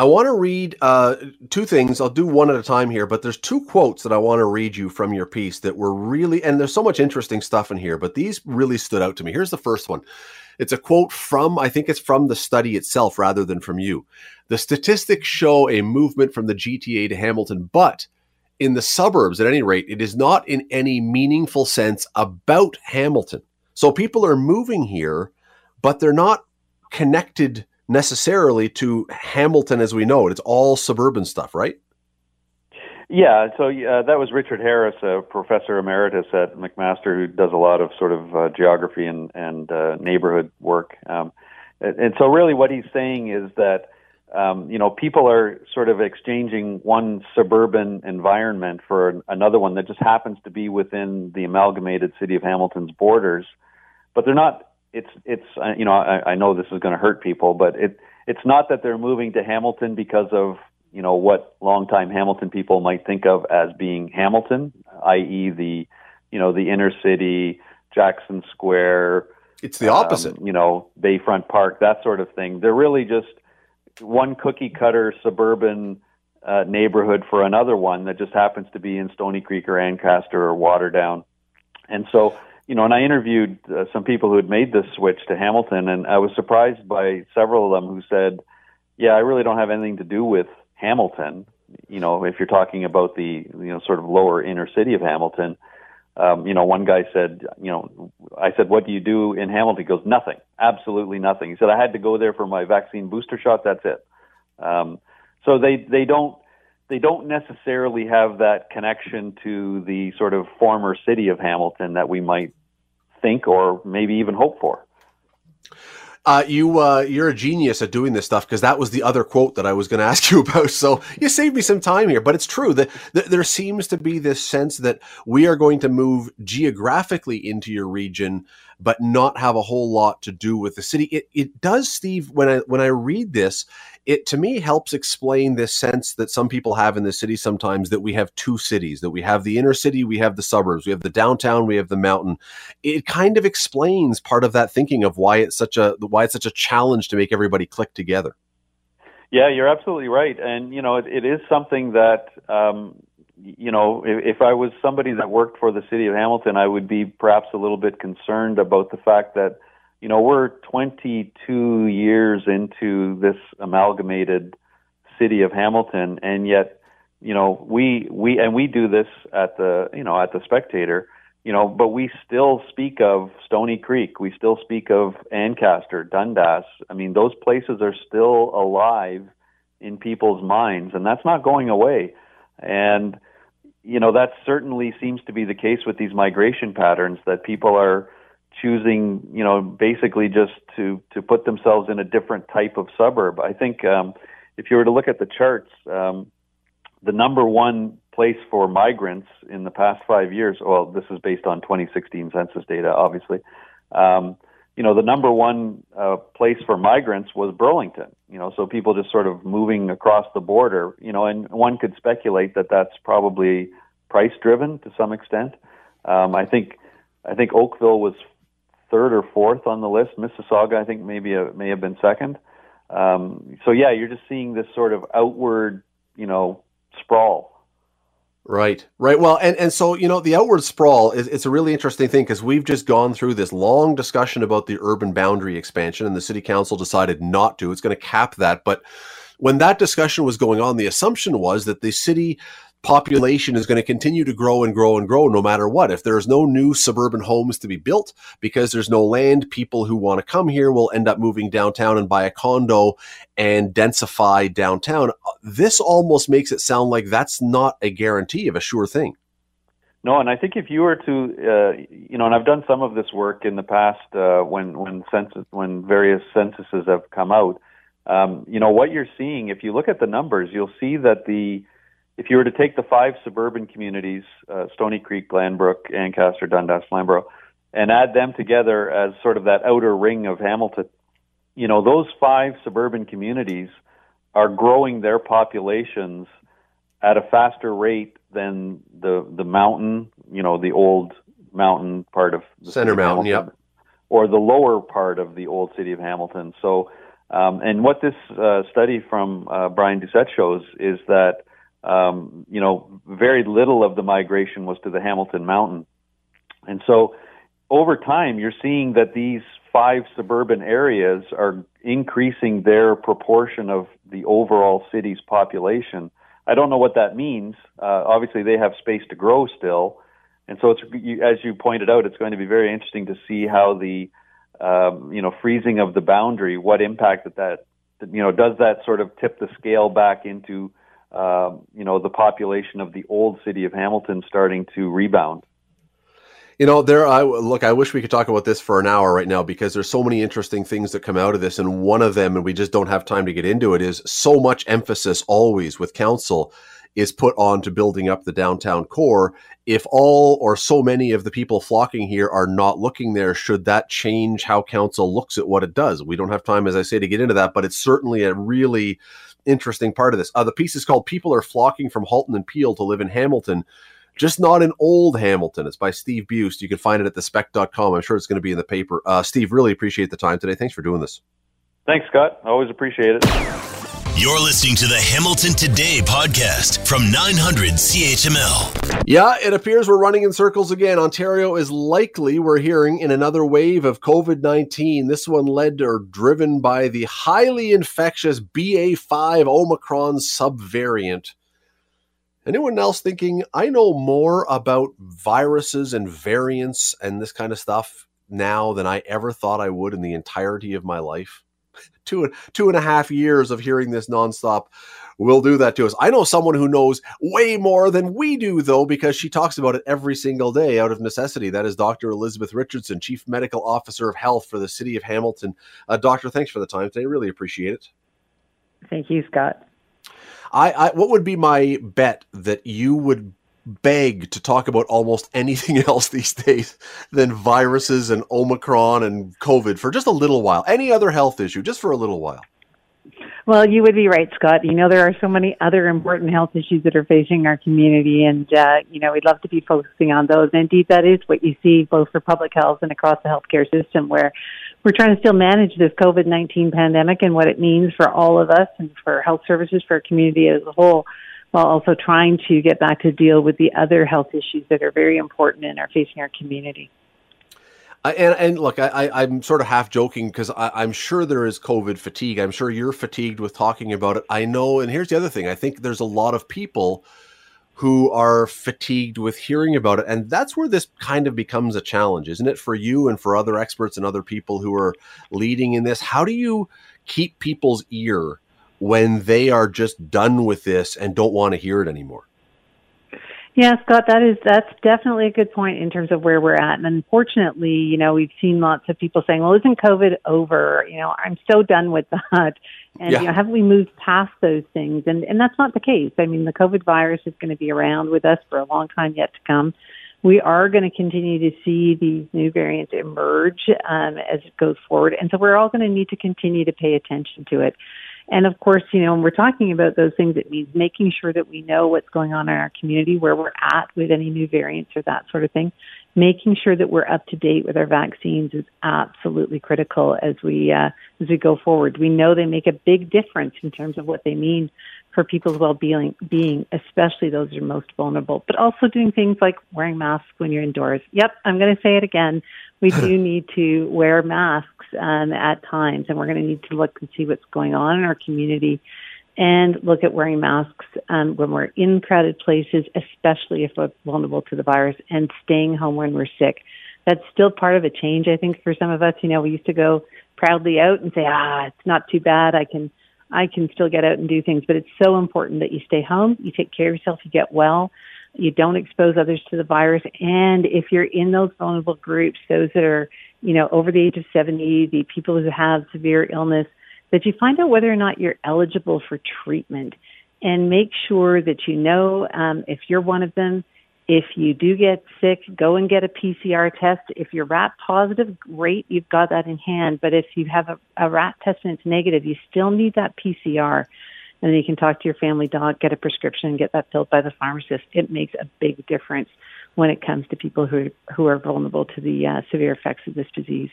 I want to read uh, two things. I'll do one at a time here, but there's two quotes that I want to read you from your piece that were really, and there's so much interesting stuff in here, but these really stood out to me. Here's the first one. It's a quote from, I think it's from the study itself rather than from you. The statistics show a movement from the GTA to Hamilton, but in the suburbs, at any rate, it is not in any meaningful sense about Hamilton. So people are moving here, but they're not connected necessarily to Hamilton as we know it. It's all suburban stuff, right? Yeah, so uh, that was Richard Harris, a professor emeritus at McMaster, who does a lot of sort of uh, geography and, and uh, neighborhood work. Um, and, and, so, really, what he's saying is that um, you know people are sort of exchanging one suburban environment for another one that just happens to be within the amalgamated city of Hamilton's borders, but they're not it's it's uh, you know I, I know this is going to hurt people, but it it's not that they're moving to Hamilton because of you know what longtime Hamilton people might think of as being Hamilton, i.e. the you know the inner city, Jackson Square. It's the opposite. Um, you know Bayfront Park, that sort of thing. They're really just one cookie cutter suburban uh, neighborhood for another one that just happens to be in Stoney Creek or Ancaster or Waterdown. And so you know, and I interviewed uh, some people who had made this switch to Hamilton, and I was surprised by several of them who said, "Yeah, I really don't have anything to do with Hamilton." You know, if you're talking about the you know sort of lower inner city of Hamilton, um, you know, one guy said, you know, I said, "What do you do in Hamilton?" He goes, "Nothing, absolutely nothing." He said, "I had to go there for my vaccine booster shot. That's it." Um, so they they don't they don't necessarily have that connection to the sort of former city of Hamilton that we might think or maybe even hope for. Uh, you uh, you're a genius at doing this stuff because that was the other quote that I was going to ask you about. So you saved me some time here, but it's true that, that there seems to be this sense that we are going to move geographically into your region, but not have a whole lot to do with the city. It it does, Steve. When I when I read this, it to me helps explain this sense that some people have in the city sometimes that we have two cities, that we have the inner city, we have the suburbs, we have the downtown, we have the mountain. It kind of explains part of that thinking of why it's such a why it's such a challenge to make everybody click together. Yeah, you're absolutely right, and you know it, it is something that um, you know if, if I was somebody that worked for the city of Hamilton, I would be perhaps a little bit concerned about the fact that you know, we're 22 years into this amalgamated city of Hamilton, and yet, you know, we we and we do this at the you know at the Spectator, you know, but we still speak of Stoney Creek, we still speak of Ancaster, Dundas. I mean, those places are still alive in people's minds, and that's not going away. And you know, that certainly seems to be the case with these migration patterns that people are choosing, you know, basically just to to put themselves in a different type of suburb. I think um, if you were to look at the charts, um, the number one place for migrants in the past five years. Well, this is based on 2016 census data, obviously. Um, you know, the number one uh, place for migrants was Burlington. You know, so people just sort of moving across the border. You know, and one could speculate that that's probably price driven to some extent. Um, I think I think Oakville was third or fourth on the list. Mississauga, I think, maybe a, may have been second. Um, so yeah, you're just seeing this sort of outward, you know, sprawl. Right, right. Well, and, and so, you know, the outward sprawl is it's a really interesting thing because we've just gone through this long discussion about the urban boundary expansion and the city council decided not to. It's going to cap that. But when that discussion was going on, the assumption was that the city population is going to continue to grow and grow and grow no matter what. If there's no new suburban homes to be built because there's no land, people who want to come here will end up moving downtown and buy a condo and densify downtown. This almost makes it sound like that's not a guarantee of a sure thing. No, and I think if you were to, uh, you know, and I've done some of this work in the past uh, when when census when various censuses have come out. Um, you know what you're seeing. If you look at the numbers, you'll see that the if you were to take the five suburban communities, uh, Stoney Creek, Glanbrook, Ancaster, Dundas, Flamborough, and add them together as sort of that outer ring of Hamilton, you know, those five suburban communities are growing their populations at a faster rate than the the mountain, you know, the old mountain part of the Center Mountain, yep. or the lower part of the old city of Hamilton. So, um, and what this uh, study from uh, Brian Doucet shows is that um, you know, very little of the migration was to the Hamilton Mountain. And so over time, you're seeing that these five suburban areas are increasing their proportion of the overall city's population. I don't know what that means. Uh, obviously, they have space to grow still. And so, it's, you, as you pointed out, it's going to be very interesting to see how the, um, you know, freezing of the boundary, what impact that that, you know, does that sort of tip the scale back into um, you know, the population of the old city of Hamilton starting to rebound. You know, there. I look. I wish we could talk about this for an hour right now because there's so many interesting things that come out of this, and one of them, and we just don't have time to get into it, is so much emphasis always with council is put on to building up the downtown core. If all or so many of the people flocking here are not looking there, should that change how council looks at what it does? We don't have time, as I say, to get into that, but it's certainly a really interesting part of this. Uh, the piece is called People Are Flocking from Halton and Peel to Live in Hamilton. Just not in old Hamilton. It's by Steve Buist. You can find it at thespec.com. I'm sure it's going to be in the paper. Uh, Steve, really appreciate the time today. Thanks for doing this. Thanks, Scott. I always appreciate it. You're listening to the Hamilton Today podcast from 900 CHML. Yeah, it appears we're running in circles again. Ontario is likely, we're hearing, in another wave of COVID 19. This one led or driven by the highly infectious BA5 Omicron subvariant. Anyone else thinking, I know more about viruses and variants and this kind of stuff now than I ever thought I would in the entirety of my life? Two two and a half years of hearing this nonstop will do that to us. I know someone who knows way more than we do, though, because she talks about it every single day out of necessity. That is Dr. Elizabeth Richardson, Chief Medical Officer of Health for the City of Hamilton. Uh, doctor, thanks for the time today. Really appreciate it. Thank you, Scott. I, I what would be my bet that you would beg to talk about almost anything else these days than viruses and Omicron and COVID for just a little while. Any other health issue, just for a little while. Well, you would be right, Scott. You know, there are so many other important health issues that are facing our community, and, uh, you know, we'd love to be focusing on those. And indeed, that is what you see both for public health and across the healthcare system, where we're trying to still manage this COVID 19 pandemic and what it means for all of us and for health services, for our community as a whole, while also trying to get back to deal with the other health issues that are very important and are facing our community. And, and look, I, I'm sort of half joking because I'm sure there is COVID fatigue. I'm sure you're fatigued with talking about it. I know. And here's the other thing I think there's a lot of people who are fatigued with hearing about it. And that's where this kind of becomes a challenge, isn't it, for you and for other experts and other people who are leading in this? How do you keep people's ear when they are just done with this and don't want to hear it anymore? Yeah, Scott, that is that's definitely a good point in terms of where we're at. And unfortunately, you know, we've seen lots of people saying, "Well, isn't COVID over?" You know, I'm so done with that. And yeah. you know, have we moved past those things? And and that's not the case. I mean, the COVID virus is going to be around with us for a long time yet to come. We are going to continue to see these new variants emerge um, as it goes forward, and so we're all going to need to continue to pay attention to it. And of course, you know, when we're talking about those things, it means making sure that we know what's going on in our community, where we're at with any new variants or that sort of thing. Making sure that we're up to date with our vaccines is absolutely critical as we uh, as we go forward. We know they make a big difference in terms of what they mean for people's well-being, being, especially those who are most vulnerable. But also doing things like wearing masks when you're indoors. Yep, I'm going to say it again. We do need to wear masks um, at times, and we're going to need to look and see what's going on in our community and look at wearing masks um, when we're in crowded places, especially if we're vulnerable to the virus, and staying home when we're sick. That's still part of a change, I think, for some of us. You know, we used to go proudly out and say, ah, it's not too bad. I can, I can still get out and do things. But it's so important that you stay home, you take care of yourself, you get well, you don't expose others to the virus. And if you're in those vulnerable groups, those that are you know, over the age of 70, the people who have severe illness, that you find out whether or not you're eligible for treatment and make sure that you know um, if you're one of them. If you do get sick, go and get a PCR test. If you're RAT positive, great, you've got that in hand. But if you have a, a RAT test and it's negative, you still need that PCR. And then you can talk to your family doc, get a prescription, get that filled by the pharmacist. It makes a big difference when it comes to people who who are vulnerable to the uh, severe effects of this disease.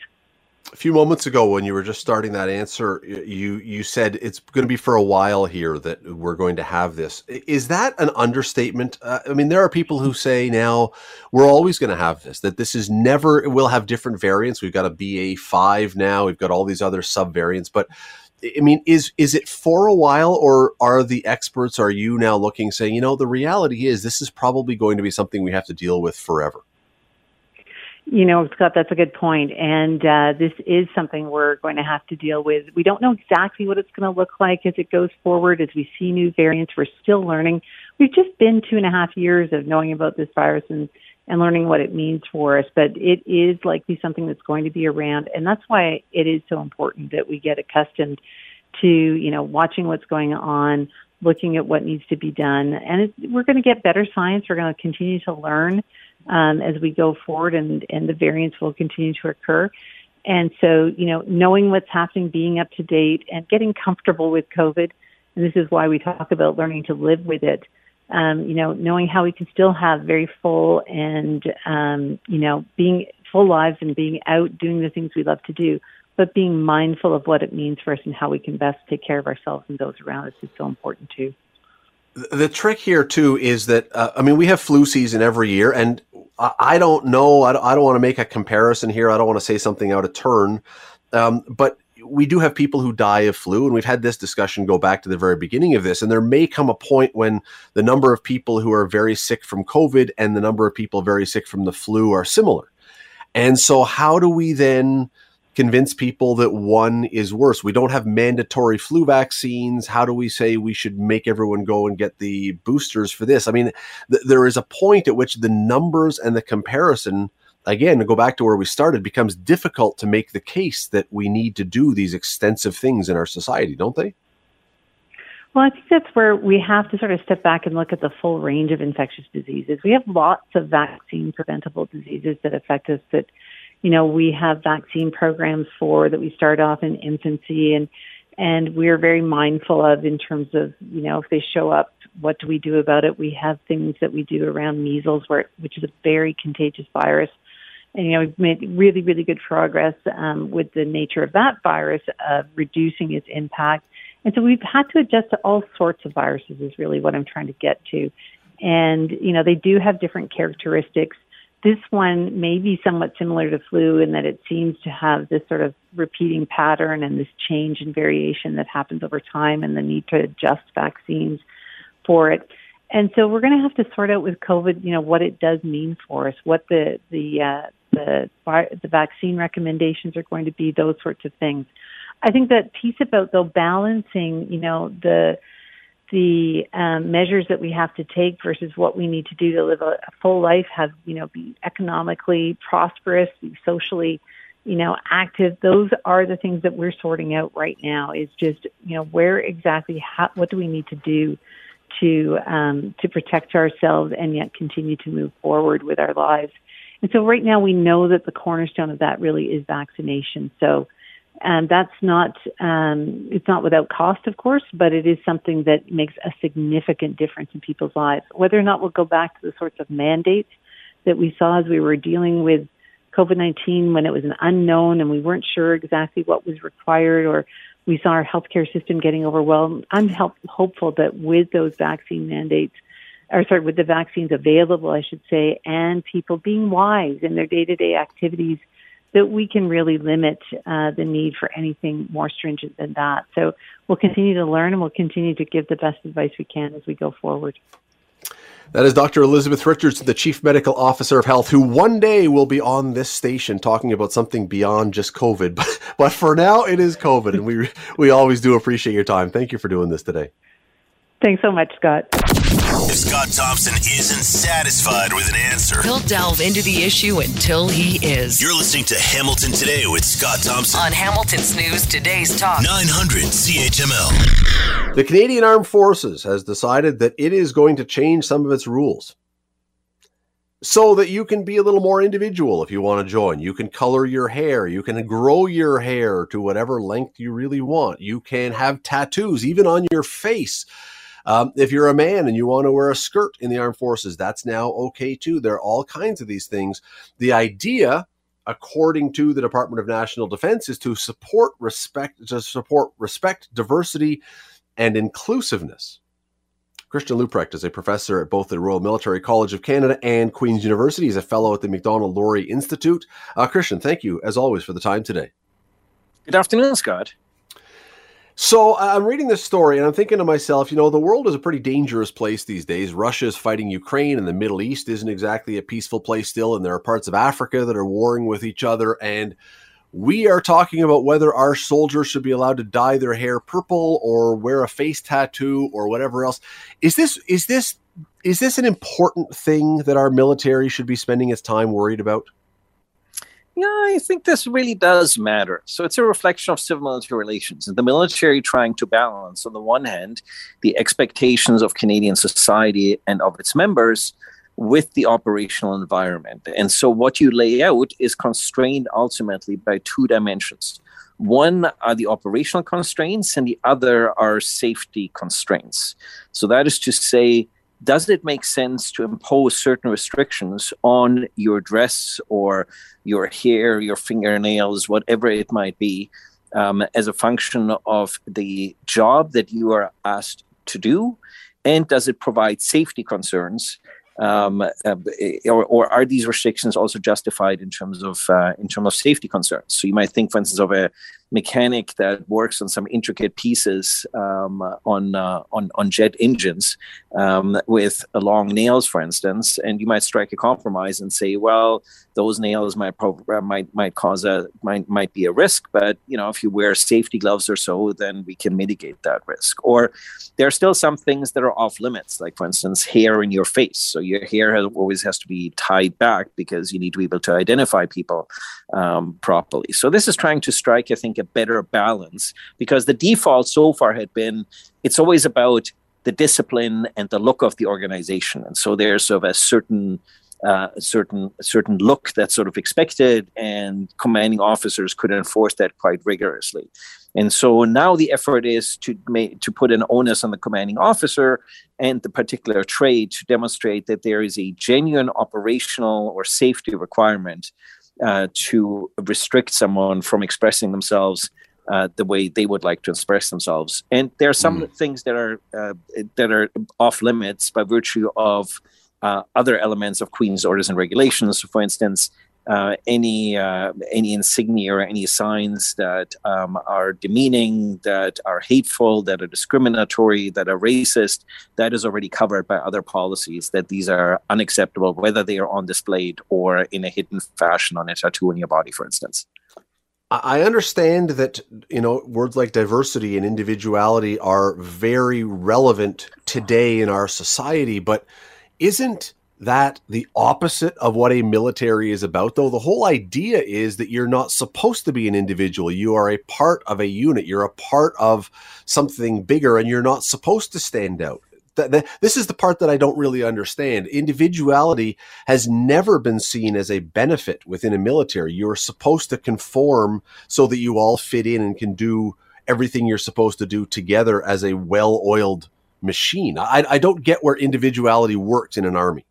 A few moments ago, when you were just starting that answer, you you said it's going to be for a while here that we're going to have this. Is that an understatement? Uh, I mean, there are people who say now we're always going to have this. That this is never. We'll have different variants. We've got a BA five now. We've got all these other sub variants, but I mean, is is it for a while, or are the experts? Are you now looking, saying, you know, the reality is this is probably going to be something we have to deal with forever? You know, Scott, that's a good point, and uh, this is something we're going to have to deal with. We don't know exactly what it's going to look like as it goes forward. As we see new variants, we're still learning. We've just been two and a half years of knowing about this virus and and learning what it means for us. But it is likely something that's going to be around, and that's why it is so important that we get accustomed to you know watching what's going on, looking at what needs to be done, and it, we're going to get better science. We're going to continue to learn um, as we go forward, and and the variants will continue to occur. And so, you know, knowing what's happening, being up to date, and getting comfortable with COVID, and this is why we talk about learning to live with it um, you know, knowing how we can still have very full and, um, you know, being full lives and being out doing the things we love to do, but being mindful of what it means for us and how we can best take care of ourselves and those around us is so important too. The trick here too is that uh, I mean we have flu season every year, and I, don't know. I don't, I don't want to make a comparison here. I don't want to say something out of turn, um, but we do have people who die of flu, and we've had this discussion go back to the very beginning of this. And there may come a point when the number of people who are very sick from COVID and the number of people very sick from the flu are similar. And so, how do we then convince people that one is worse? We don't have mandatory flu vaccines. How do we say we should make everyone go and get the boosters for this? I mean, th- there is a point at which the numbers and the comparison again, to go back to where we started, becomes difficult to make the case that we need to do these extensive things in our society, don't they? Well, I think that's where we have to sort of step back and look at the full range of infectious diseases. We have lots of vaccine preventable diseases that affect us that, you know, we have vaccine programs for that we start off in infancy and and we're very mindful of in terms of you know if they show up, what do we do about it? We have things that we do around measles, where which is a very contagious virus. And you know we've made really really good progress um, with the nature of that virus of reducing its impact. And so we've had to adjust to all sorts of viruses is really what I'm trying to get to. And, you know, they do have different characteristics. This one may be somewhat similar to flu in that it seems to have this sort of repeating pattern and this change and variation that happens over time and the need to adjust vaccines for it. And so we're going to have to sort out with COVID, you know, what it does mean for us, what the the uh, the the vaccine recommendations are going to be, those sorts of things. I think that piece about though balancing, you know, the the um, measures that we have to take versus what we need to do to live a, a full life, have you know, be economically prosperous, be socially, you know, active. Those are the things that we're sorting out right now. Is just you know where exactly how, what do we need to do to um, to protect ourselves and yet continue to move forward with our lives. And so right now we know that the cornerstone of that really is vaccination. So and that's not um, it's not without cost, of course, but it is something that makes a significant difference in people's lives. Whether or not we'll go back to the sorts of mandates that we saw as we were dealing with COVID nineteen when it was an unknown and we weren't sure exactly what was required, or we saw our healthcare system getting overwhelmed. I'm help, hopeful that with those vaccine mandates, or sorry, with the vaccines available, I should say, and people being wise in their day to day activities that we can really limit uh, the need for anything more stringent than that. So we'll continue to learn and we'll continue to give the best advice we can as we go forward. That is Dr. Elizabeth Richards, the Chief Medical Officer of Health, who one day will be on this station talking about something beyond just COVID. But, but for now, it is COVID, and we we always do appreciate your time. Thank you for doing this today. Thanks so much, Scott. If Scott Thompson isn't satisfied with an answer, He'll delve into the issue until he is. you're listening to Hamilton Today with Scott Thompson. On Hamilton's News Today's Talk. 900 CHML. The Canadian Armed Forces has decided that it is going to change some of its rules so that you can be a little more individual if you want to join. You can color your hair, you can grow your hair to whatever length you really want. You can have tattoos even on your face. Um, if you're a man and you want to wear a skirt in the armed forces, that's now okay too. There are all kinds of these things. The idea, according to the Department of National Defense, is to support respect, to support respect, diversity, and inclusiveness. Christian Leuprecht is a professor at both the Royal Military College of Canada and Queen's University. He's a fellow at the Macdonald Laurier Institute. Uh, Christian, thank you as always for the time today. Good afternoon, Scott. So I'm reading this story and I'm thinking to myself, you know, the world is a pretty dangerous place these days. Russia is fighting Ukraine and the Middle East isn't exactly a peaceful place still. And there are parts of Africa that are warring with each other. And we are talking about whether our soldiers should be allowed to dye their hair purple or wear a face tattoo or whatever else. Is this, is this, is this an important thing that our military should be spending its time worried about? Yeah, I think this really does matter. So it's a reflection of civil military relations and the military trying to balance, on the one hand, the expectations of Canadian society and of its members with the operational environment. And so what you lay out is constrained ultimately by two dimensions. One are the operational constraints, and the other are safety constraints. So that is to say, does it make sense to impose certain restrictions on your dress or your hair, your fingernails, whatever it might be, um, as a function of the job that you are asked to do? And does it provide safety concerns? Um, uh, or, or, are these restrictions also justified in terms of uh, in terms of safety concerns? So you might think, for instance, of a mechanic that works on some intricate pieces um, on, uh, on on jet engines um, with long nails, for instance, and you might strike a compromise and say, well, those nails might uh, might might cause a might might be a risk, but you know, if you wear safety gloves or so, then we can mitigate that risk. Or there are still some things that are off limits, like for instance, hair in your face. So your hair has, always has to be tied back because you need to be able to identify people um, properly. So this is trying to strike, I think a better balance because the default so far had been it's always about the discipline and the look of the organization. And so there's sort of a certain uh, a certain a certain look that's sort of expected, and commanding officers could enforce that quite rigorously. And so now the effort is to make to put an onus on the commanding officer and the particular trade to demonstrate that there is a genuine operational or safety requirement uh, to restrict someone from expressing themselves uh, the way they would like to express themselves. And there are some mm. things that are uh, that are off limits by virtue of uh, other elements of Queen's orders and regulations. For instance, uh, any uh, any insignia or any signs that um, are demeaning, that are hateful, that are discriminatory, that are racist, that is already covered by other policies. That these are unacceptable, whether they are on displayed or in a hidden fashion on a tattoo on your body, for instance. I understand that you know words like diversity and individuality are very relevant today in our society, but isn't that the opposite of what a military is about though the whole idea is that you're not supposed to be an individual you are a part of a unit you're a part of something bigger and you're not supposed to stand out this is the part that I don't really understand. Individuality has never been seen as a benefit within a military. You're supposed to conform so that you all fit in and can do everything you're supposed to do together as a well oiled machine. I, I don't get where individuality works in an army.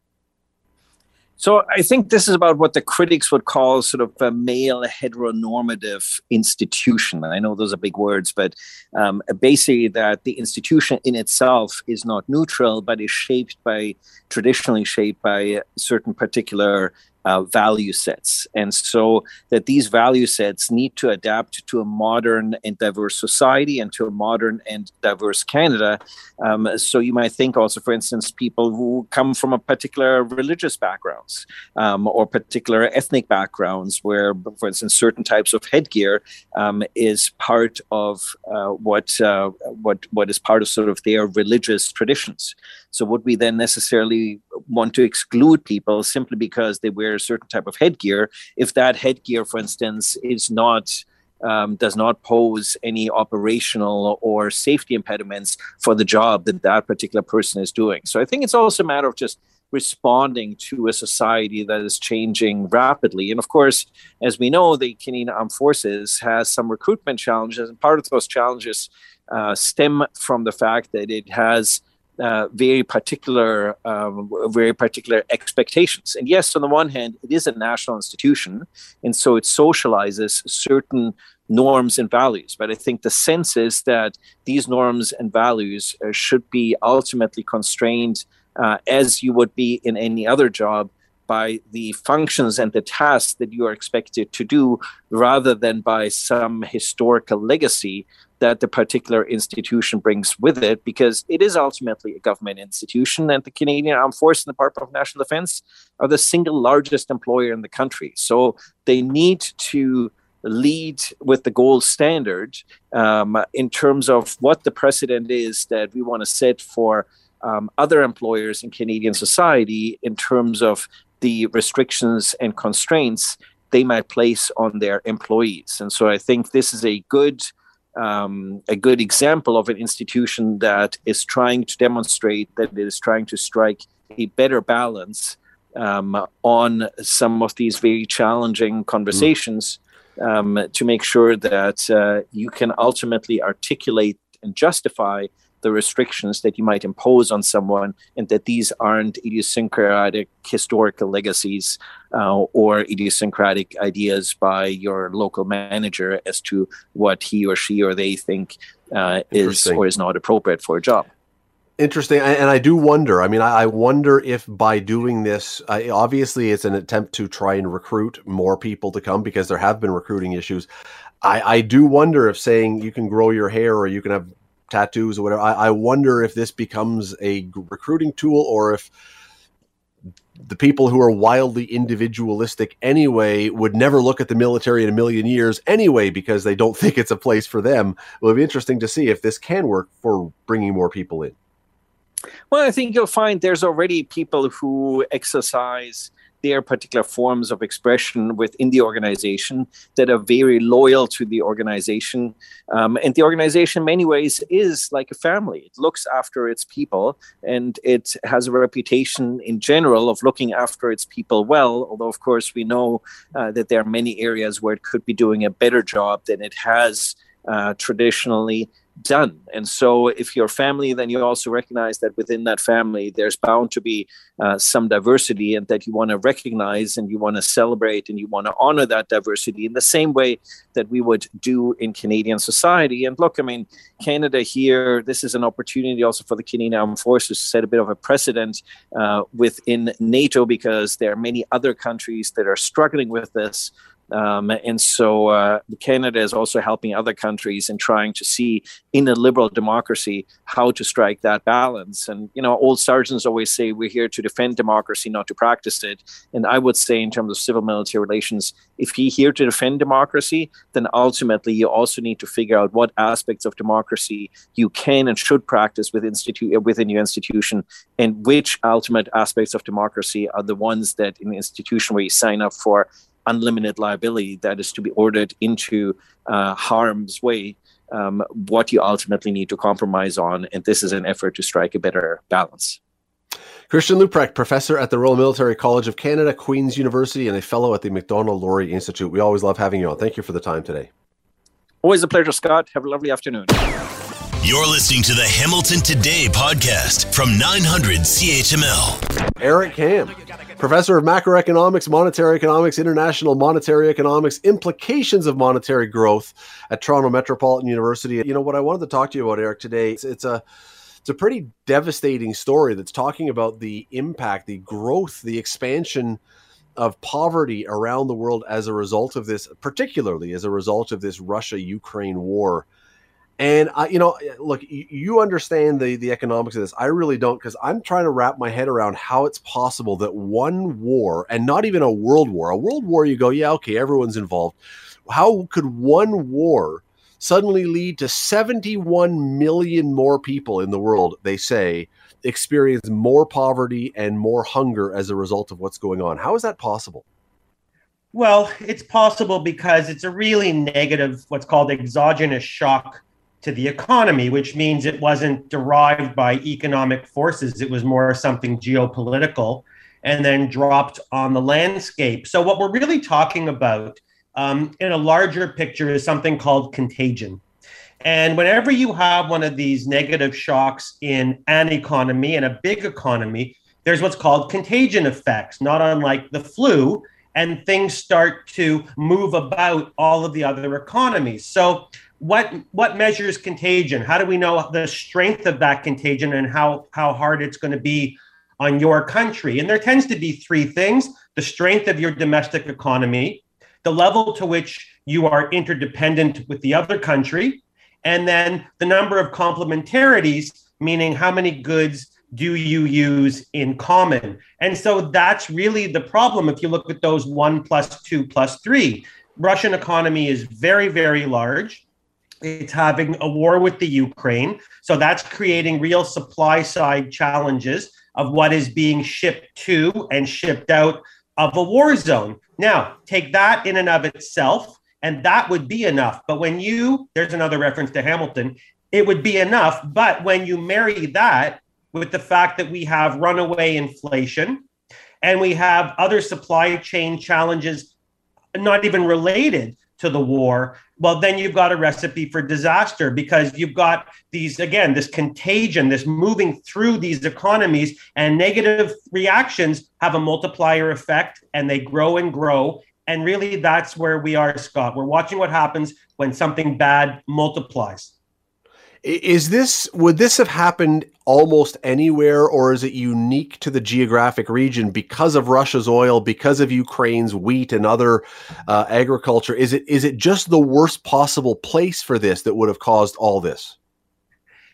So I think this is about what the critics would call sort of a male heteronormative institution. And I know those are big words, but um, basically that the institution in itself is not neutral, but is shaped by traditionally shaped by certain particular uh, value sets. And so that these value sets need to adapt to a modern and diverse society and to a modern and diverse Canada. Um, so you might think also, for instance, people who come from a particular religious backgrounds um, or particular ethnic backgrounds, where, for instance, certain types of headgear um, is part of uh, what uh, what what is part of sort of their religious traditions. So would we then necessarily want to exclude people simply because they wear a certain type of headgear if that headgear, for instance, is not um, does not pose any operational or safety impediments for the job that that particular person is doing. So I think it's also a matter of just responding to a society that is changing rapidly. And of course, as we know, the Canadian Armed Forces has some recruitment challenges, and part of those challenges uh, stem from the fact that it has uh, very particular, um, very particular expectations. And yes, on the one hand, it is a national institution, and so it socializes certain norms and values. But I think the sense is that these norms and values uh, should be ultimately constrained, uh, as you would be in any other job, by the functions and the tasks that you are expected to do rather than by some historical legacy that the particular institution brings with it because it is ultimately a government institution and the Canadian Armed Forces and the Department of National Defense are the single largest employer in the country. So they need to lead with the gold standard um, in terms of what the precedent is that we want to set for um, other employers in Canadian society in terms of the restrictions and constraints they might place on their employees. And so I think this is a good um, a good example of an institution that is trying to demonstrate that it is trying to strike a better balance um, on some of these very challenging conversations um, to make sure that uh, you can ultimately articulate and justify the restrictions that you might impose on someone, and that these aren't idiosyncratic historical legacies uh, or idiosyncratic ideas by your local manager as to what he or she or they think uh, is or is not appropriate for a job. Interesting, and I do wonder. I mean, I wonder if by doing this, obviously, it's an attempt to try and recruit more people to come because there have been recruiting issues. I, I do wonder if saying you can grow your hair or you can have tattoos or whatever. I, I wonder if this becomes a recruiting tool or if the people who are wildly individualistic anyway would never look at the military in a million years anyway because they don't think it's a place for them. It'll be interesting to see if this can work for bringing more people in. Well, I think you'll find there's already people who exercise particular forms of expression within the organization that are very loyal to the organization. Um, and the organization, in many ways, is like a family. It looks after its people and it has a reputation in general of looking after its people well. Although, of course, we know uh, that there are many areas where it could be doing a better job than it has uh, traditionally done. And so, if you're family, then you also recognize that within that family, there's bound to be uh, some diversity and that you want to recognize and you want to celebrate and you want to honor that diversity in the same way that we would do in Canadian society. And look, I mean, Canada here, this is an opportunity also for the Canadian Armed Forces to set a bit of a precedent uh, within NATO because there are many other countries that are struggling with this. Um, and so uh, Canada is also helping other countries in trying to see in a liberal democracy how to strike that balance. And, you know, old sergeants always say we're here to defend democracy, not to practice it. And I would say, in terms of civil military relations, if you're here to defend democracy, then ultimately you also need to figure out what aspects of democracy you can and should practice within, institu- within your institution and which ultimate aspects of democracy are the ones that in the institution where you sign up for unlimited liability that is to be ordered into uh, harm's way, um, what you ultimately need to compromise on. And this is an effort to strike a better balance. Christian Leuprecht, professor at the Royal Military College of Canada, Queen's University, and a fellow at the Macdonald-Laurier Institute. We always love having you on. Thank you for the time today. Always a pleasure, Scott. Have a lovely afternoon. You're listening to the Hamilton Today podcast from 900 CHML. Eric Kam, professor of macroeconomics, monetary economics, international monetary economics, implications of monetary growth at Toronto Metropolitan University. You know what I wanted to talk to you about, Eric, today. It's, it's a it's a pretty devastating story that's talking about the impact, the growth, the expansion of poverty around the world as a result of this, particularly as a result of this Russia Ukraine war. And I, you know, eh, look, you understand the the economics of this. I really don't, because I'm trying to wrap my head around how it's possible that one war, and not even a world war, a world war, you go, yeah, okay, everyone's involved. How could one war suddenly lead to 71 million more people in the world? They say experience more poverty and more hunger as a result of what's going on. How is that possible? Well, it's possible because it's a really negative, what's called exogenous shock to the economy, which means it wasn't derived by economic forces. It was more something geopolitical and then dropped on the landscape. So, what we're really talking about um, in a larger picture is something called contagion. And whenever you have one of these negative shocks in an economy and a big economy, there's what's called contagion effects, not unlike the flu, and things start to move about all of the other economies. So, what what measures contagion? How do we know the strength of that contagion and how how hard it's going to be on your country? And there tends to be three things: the strength of your domestic economy, the level to which you are interdependent with the other country, and then the number of complementarities, meaning how many goods do you use in common? And so that's really the problem if you look at those one plus two plus three. Russian economy is very, very large. It's having a war with the Ukraine. So that's creating real supply side challenges of what is being shipped to and shipped out of a war zone. Now, take that in and of itself, and that would be enough. But when you, there's another reference to Hamilton, it would be enough. But when you marry that with the fact that we have runaway inflation and we have other supply chain challenges not even related to the war, well, then you've got a recipe for disaster because you've got these, again, this contagion, this moving through these economies, and negative reactions have a multiplier effect and they grow and grow. And really, that's where we are, Scott. We're watching what happens when something bad multiplies. Is this would this have happened almost anywhere, or is it unique to the geographic region because of Russia's oil, because of Ukraine's wheat and other uh, agriculture? Is it is it just the worst possible place for this that would have caused all this?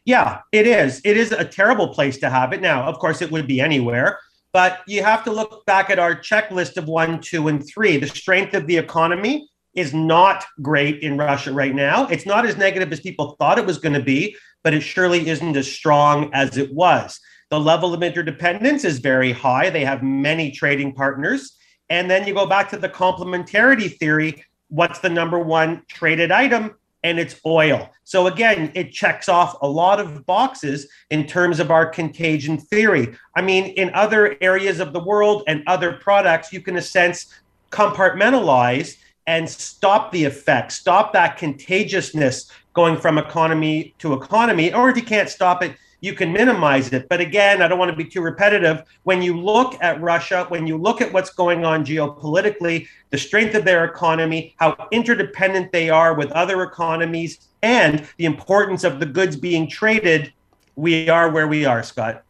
Yeah, it is. It is a terrible place to have it. Now, of course, it would be anywhere, but you have to look back at our checklist of one, two, and three. The strength of the economy is not great in Russia right now. It's not as negative as people thought it was going to be, but it surely isn't as strong as it was. The level of interdependence is very high. They have many trading partners. And then you go back to the complementarity theory. What's the number one traded item? And it's oil. So again, it checks off a lot of boxes in terms of our contagion theory. I mean, in other areas of the world and other products, you can, in a sense, compartmentalize and stop the effect, stop that contagiousness going from economy to economy. Or if you can't stop it, you can minimize it. But again, I don't want to be too repetitive. When you look at Russia, when you look at what's going on geopolitically, the strength of their economy, how interdependent they are with other economies, and the importance of the goods being traded, we are where we are, Scott.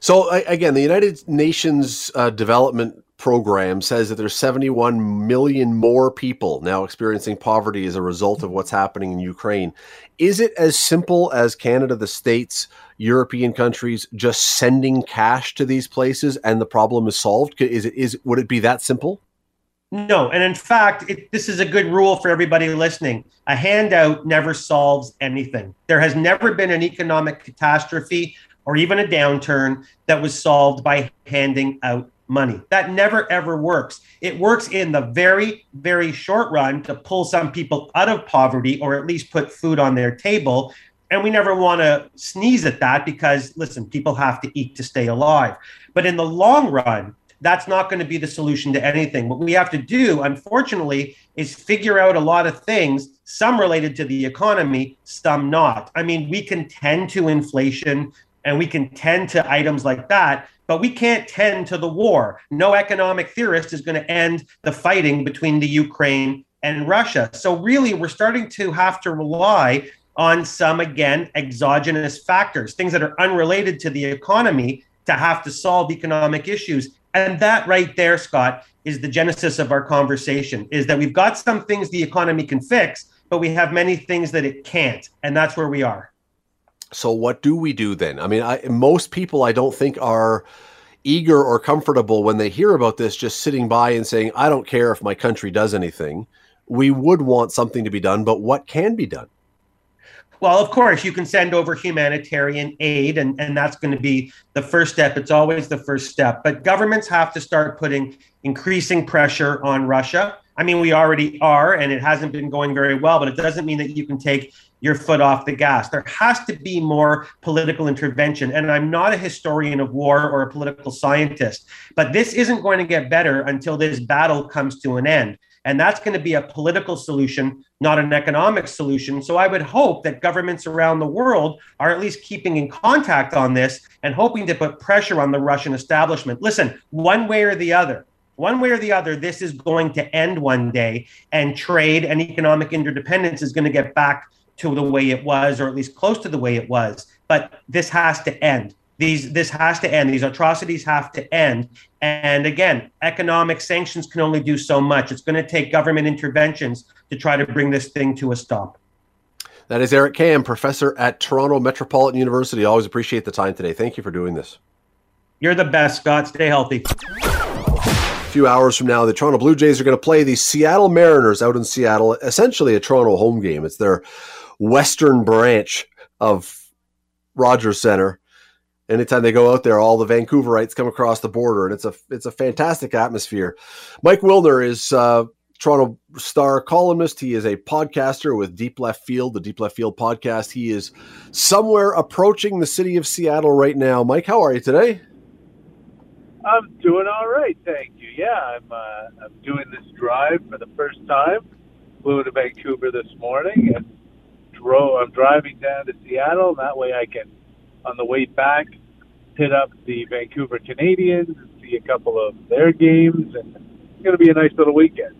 So again, the United Nations uh, Development Program says that there's 71 million more people now experiencing poverty as a result of what's happening in Ukraine. Is it as simple as Canada, the states, European countries just sending cash to these places and the problem is solved? Is it is would it be that simple? No, and in fact, it, this is a good rule for everybody listening. A handout never solves anything. There has never been an economic catastrophe or even a downturn that was solved by handing out money. That never ever works. It works in the very, very short run to pull some people out of poverty or at least put food on their table. And we never want to sneeze at that because, listen, people have to eat to stay alive. But in the long run, that's not going to be the solution to anything. What we have to do, unfortunately, is figure out a lot of things, some related to the economy, some not. I mean, we can tend to inflation and we can tend to items like that, but we can't tend to the war. No economic theorist is going to end the fighting between the Ukraine and Russia. So, really, we're starting to have to rely on some, again, exogenous factors, things that are unrelated to the economy to have to solve economic issues. And that right there, Scott, is the genesis of our conversation is that we've got some things the economy can fix, but we have many things that it can't. And that's where we are. So what do we do then? I mean, I, most people I don't think are eager or comfortable when they hear about this just sitting by and saying, "I don't care if my country does anything." We would want something to be done, but what can be done? Well, of course, you can send over humanitarian aid, and, and that's going to be the first step. It's always the first step. But governments have to start putting increasing pressure on Russia. I mean, we already are, and it hasn't been going very well, but it doesn't mean that you can take your foot off the gas. There has to be more political intervention. And I'm not a historian of war or a political scientist, but this isn't going to get better until this battle comes to an end. And that's going to be a political solution, not an economic solution. So I would hope that governments around the world are at least keeping in contact on this and hoping to put pressure on the Russian establishment. Listen, one way or the other, one way or the other, this is going to end one day, and trade and economic interdependence is going to get back to the way it was, or at least close to the way it was. But this has to end. These this has to end. These atrocities have to end. And again, economic sanctions can only do so much. It's going to take government interventions to try to bring this thing to a stop. That is Eric Kam, professor at Toronto Metropolitan University. Always appreciate the time today. Thank you for doing this. You're the best, Scott. Stay healthy. A few hours from now, the Toronto Blue Jays are going to play the Seattle Mariners out in Seattle, essentially a Toronto home game. It's their western branch of Rogers Center. Anytime they go out there, all the Vancouverites come across the border, and it's a it's a fantastic atmosphere. Mike Wilner is uh, Toronto Star columnist. He is a podcaster with Deep Left Field, the Deep Left Field podcast. He is somewhere approaching the city of Seattle right now. Mike, how are you today? I'm doing all right, thank you. Yeah, I'm uh, I'm doing this drive for the first time. Flew into Vancouver this morning and drove. I'm driving down to Seattle. And that way, I can, on the way back, hit up the Vancouver Canadians and see a couple of their games, and it's going to be a nice little weekend.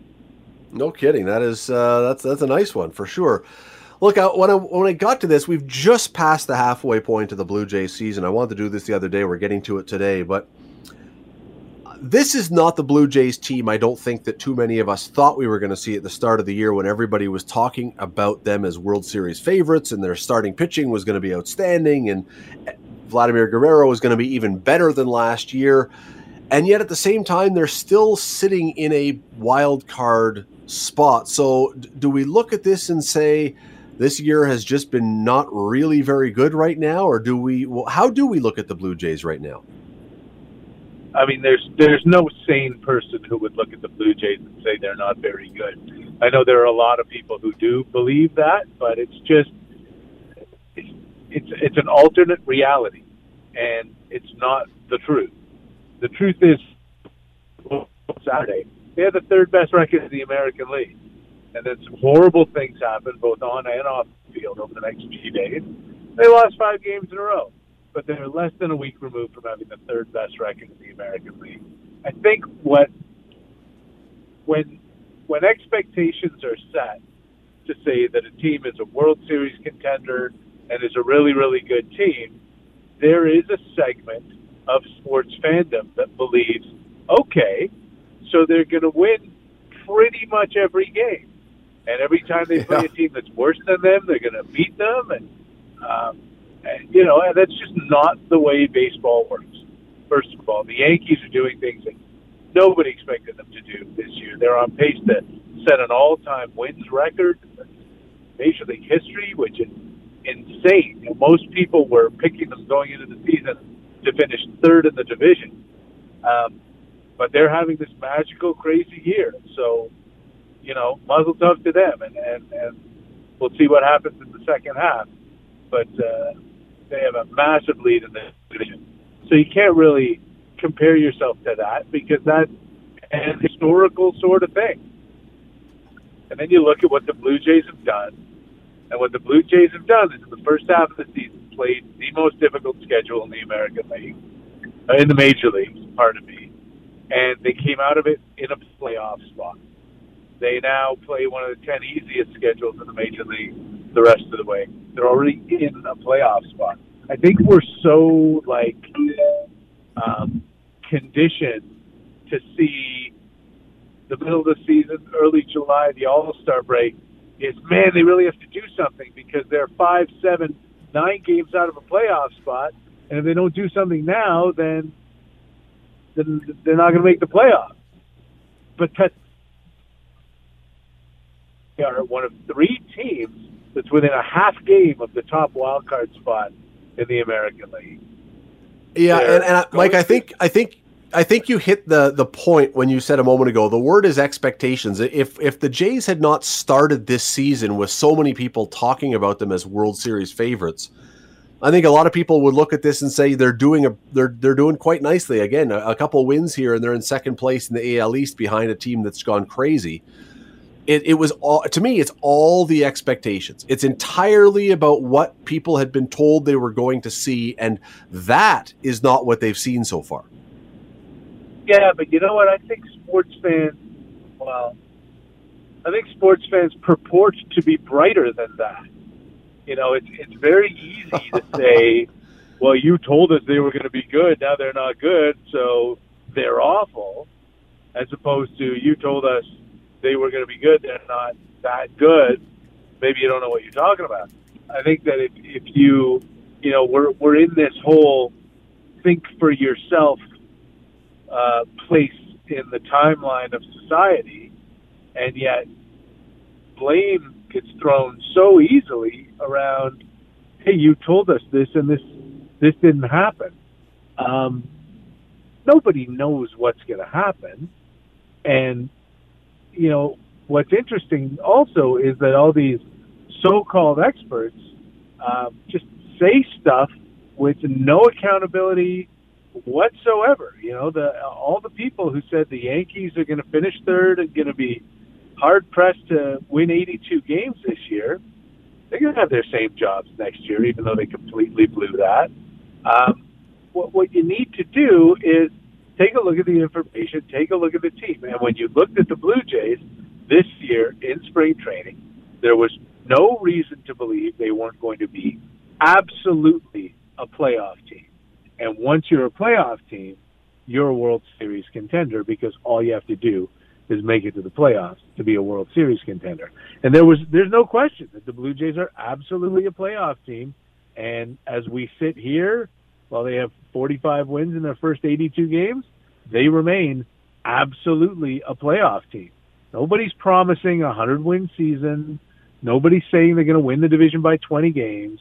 No kidding. That is uh, that's that's a nice one for sure. Look, I, when I when I got to this, we've just passed the halfway point of the Blue Jays season. I wanted to do this the other day. We're getting to it today, but this is not the Blue Jays team. I don't think that too many of us thought we were going to see at the start of the year when everybody was talking about them as World Series favorites and their starting pitching was going to be outstanding and eh, Vladimir Guerrero was going to be even better than last year. And yet at the same time, they're still sitting in a wild card spot. So do we look at this and say this year has just been not really very good right now, or do we? How do we look at the Blue Jays right now? I mean, there's there's no sane person who would look at the Blue Jays and say they're not very good. I know there are a lot of people who do believe that, but it's just it's it's, it's an alternate reality, and it's not the truth. The truth is, Saturday they had the third best record in the American League, and then some horrible things happened both on and off the field over the next few days. They lost five games in a row but they're less than a week removed from having the third best record in the American League. I think what when when expectations are set to say that a team is a World Series contender and is a really really good team, there is a segment of sports fandom that believes, okay, so they're going to win pretty much every game, and every time they play a team that's worse than them, they're going to beat them, and um, you know, that's just not the way baseball works. First of all, the Yankees are doing things that nobody expected them to do this year. They're on pace to set an all-time wins record Major League history, which is insane. You know, most people were picking them going into the season to finish third in the division, um, but they're having this magical, crazy year. So, you know, muzzle tough to them, and and, and we'll see what happens in the second half. But uh, they have a massive lead in the division. So you can't really compare yourself to that because that's an historical sort of thing. And then you look at what the Blue Jays have done. And what the Blue Jays have done is in the first half of the season played the most difficult schedule in the American League, uh, in the major leagues, pardon me. And they came out of it in a playoff spot. They now play one of the 10 easiest schedules in the major league the rest of the way. They're already in a playoff spot. I think we're so like um, conditioned to see the middle of the season, early July, the All Star break. Is man, they really have to do something because they're five, seven, nine games out of a playoff spot, and if they don't do something now, then then they're not going to make the playoffs. But that they are one of three teams that's within a half game of the top wild card spot in the American League. Yeah, and, and uh, Mike, I think I think I think you hit the the point when you said a moment ago. The word is expectations. If if the Jays had not started this season with so many people talking about them as World Series favorites, I think a lot of people would look at this and say they're doing a they're they're doing quite nicely. Again, a, a couple wins here and they're in second place in the AL East behind a team that's gone crazy it, it was all to me it's all the expectations. It's entirely about what people had been told they were going to see and that is not what they've seen so far. Yeah but you know what? I think sports fans well i think sports fans purport to be brighter than that. You know it's it's very easy to say well you told us they were going to be good now they're not good so they're awful as opposed to you told us they were going to be good. They're not that good. Maybe you don't know what you're talking about. I think that if, if you, you know, we're, we're in this whole think for yourself uh, place in the timeline of society, and yet blame gets thrown so easily around. Hey, you told us this, and this this didn't happen. Um, nobody knows what's going to happen, and you know, what's interesting also is that all these so-called experts uh, just say stuff with no accountability whatsoever. You know, the all the people who said the Yankees are going to finish third and going to be hard pressed to win 82 games this year, they're going to have their same jobs next year, even though they completely blew that. Um, what, what you need to do is take a look at the information, take a look at the team. And when you looked at the Blue Jays this year in spring training, there was no reason to believe they weren't going to be absolutely a playoff team. And once you're a playoff team, you're a World Series contender because all you have to do is make it to the playoffs to be a World Series contender. And there was there's no question that the Blue Jays are absolutely a playoff team. And as we sit here while they have 45 wins in their first 82 games, they remain absolutely a playoff team. Nobody's promising a 100 win season. Nobody's saying they're going to win the division by 20 games.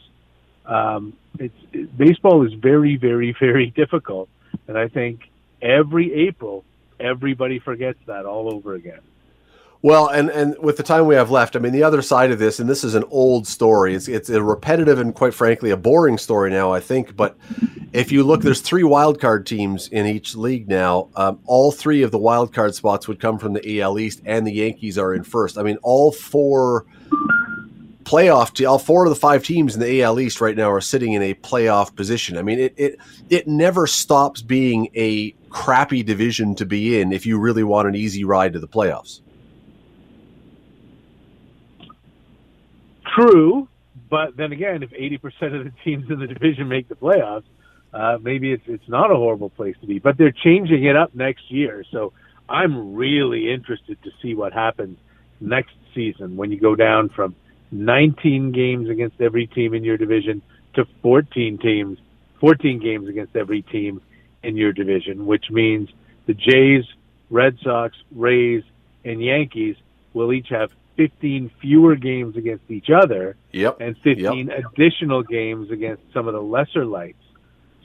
Um, it's it, baseball is very, very, very difficult, and I think every April, everybody forgets that all over again. Well, and and with the time we have left, I mean, the other side of this, and this is an old story. It's it's a repetitive and quite frankly a boring story now, I think. But if you look, there's three wild card teams in each league now. Um, all three of the wild card spots would come from the AL East, and the Yankees are in first. I mean, all four playoff all four of the five teams in the AL East right now are sitting in a playoff position. I mean, it it it never stops being a crappy division to be in if you really want an easy ride to the playoffs. True, but then again, if 80% of the teams in the division make the playoffs, uh, maybe it's it's not a horrible place to be. But they're changing it up next year, so I'm really interested to see what happens next season when you go down from 19 games against every team in your division to 14 teams, 14 games against every team in your division, which means the Jays, Red Sox, Rays, and Yankees will each have 15 fewer games against each other yep. and 15 yep. additional games against some of the lesser lights.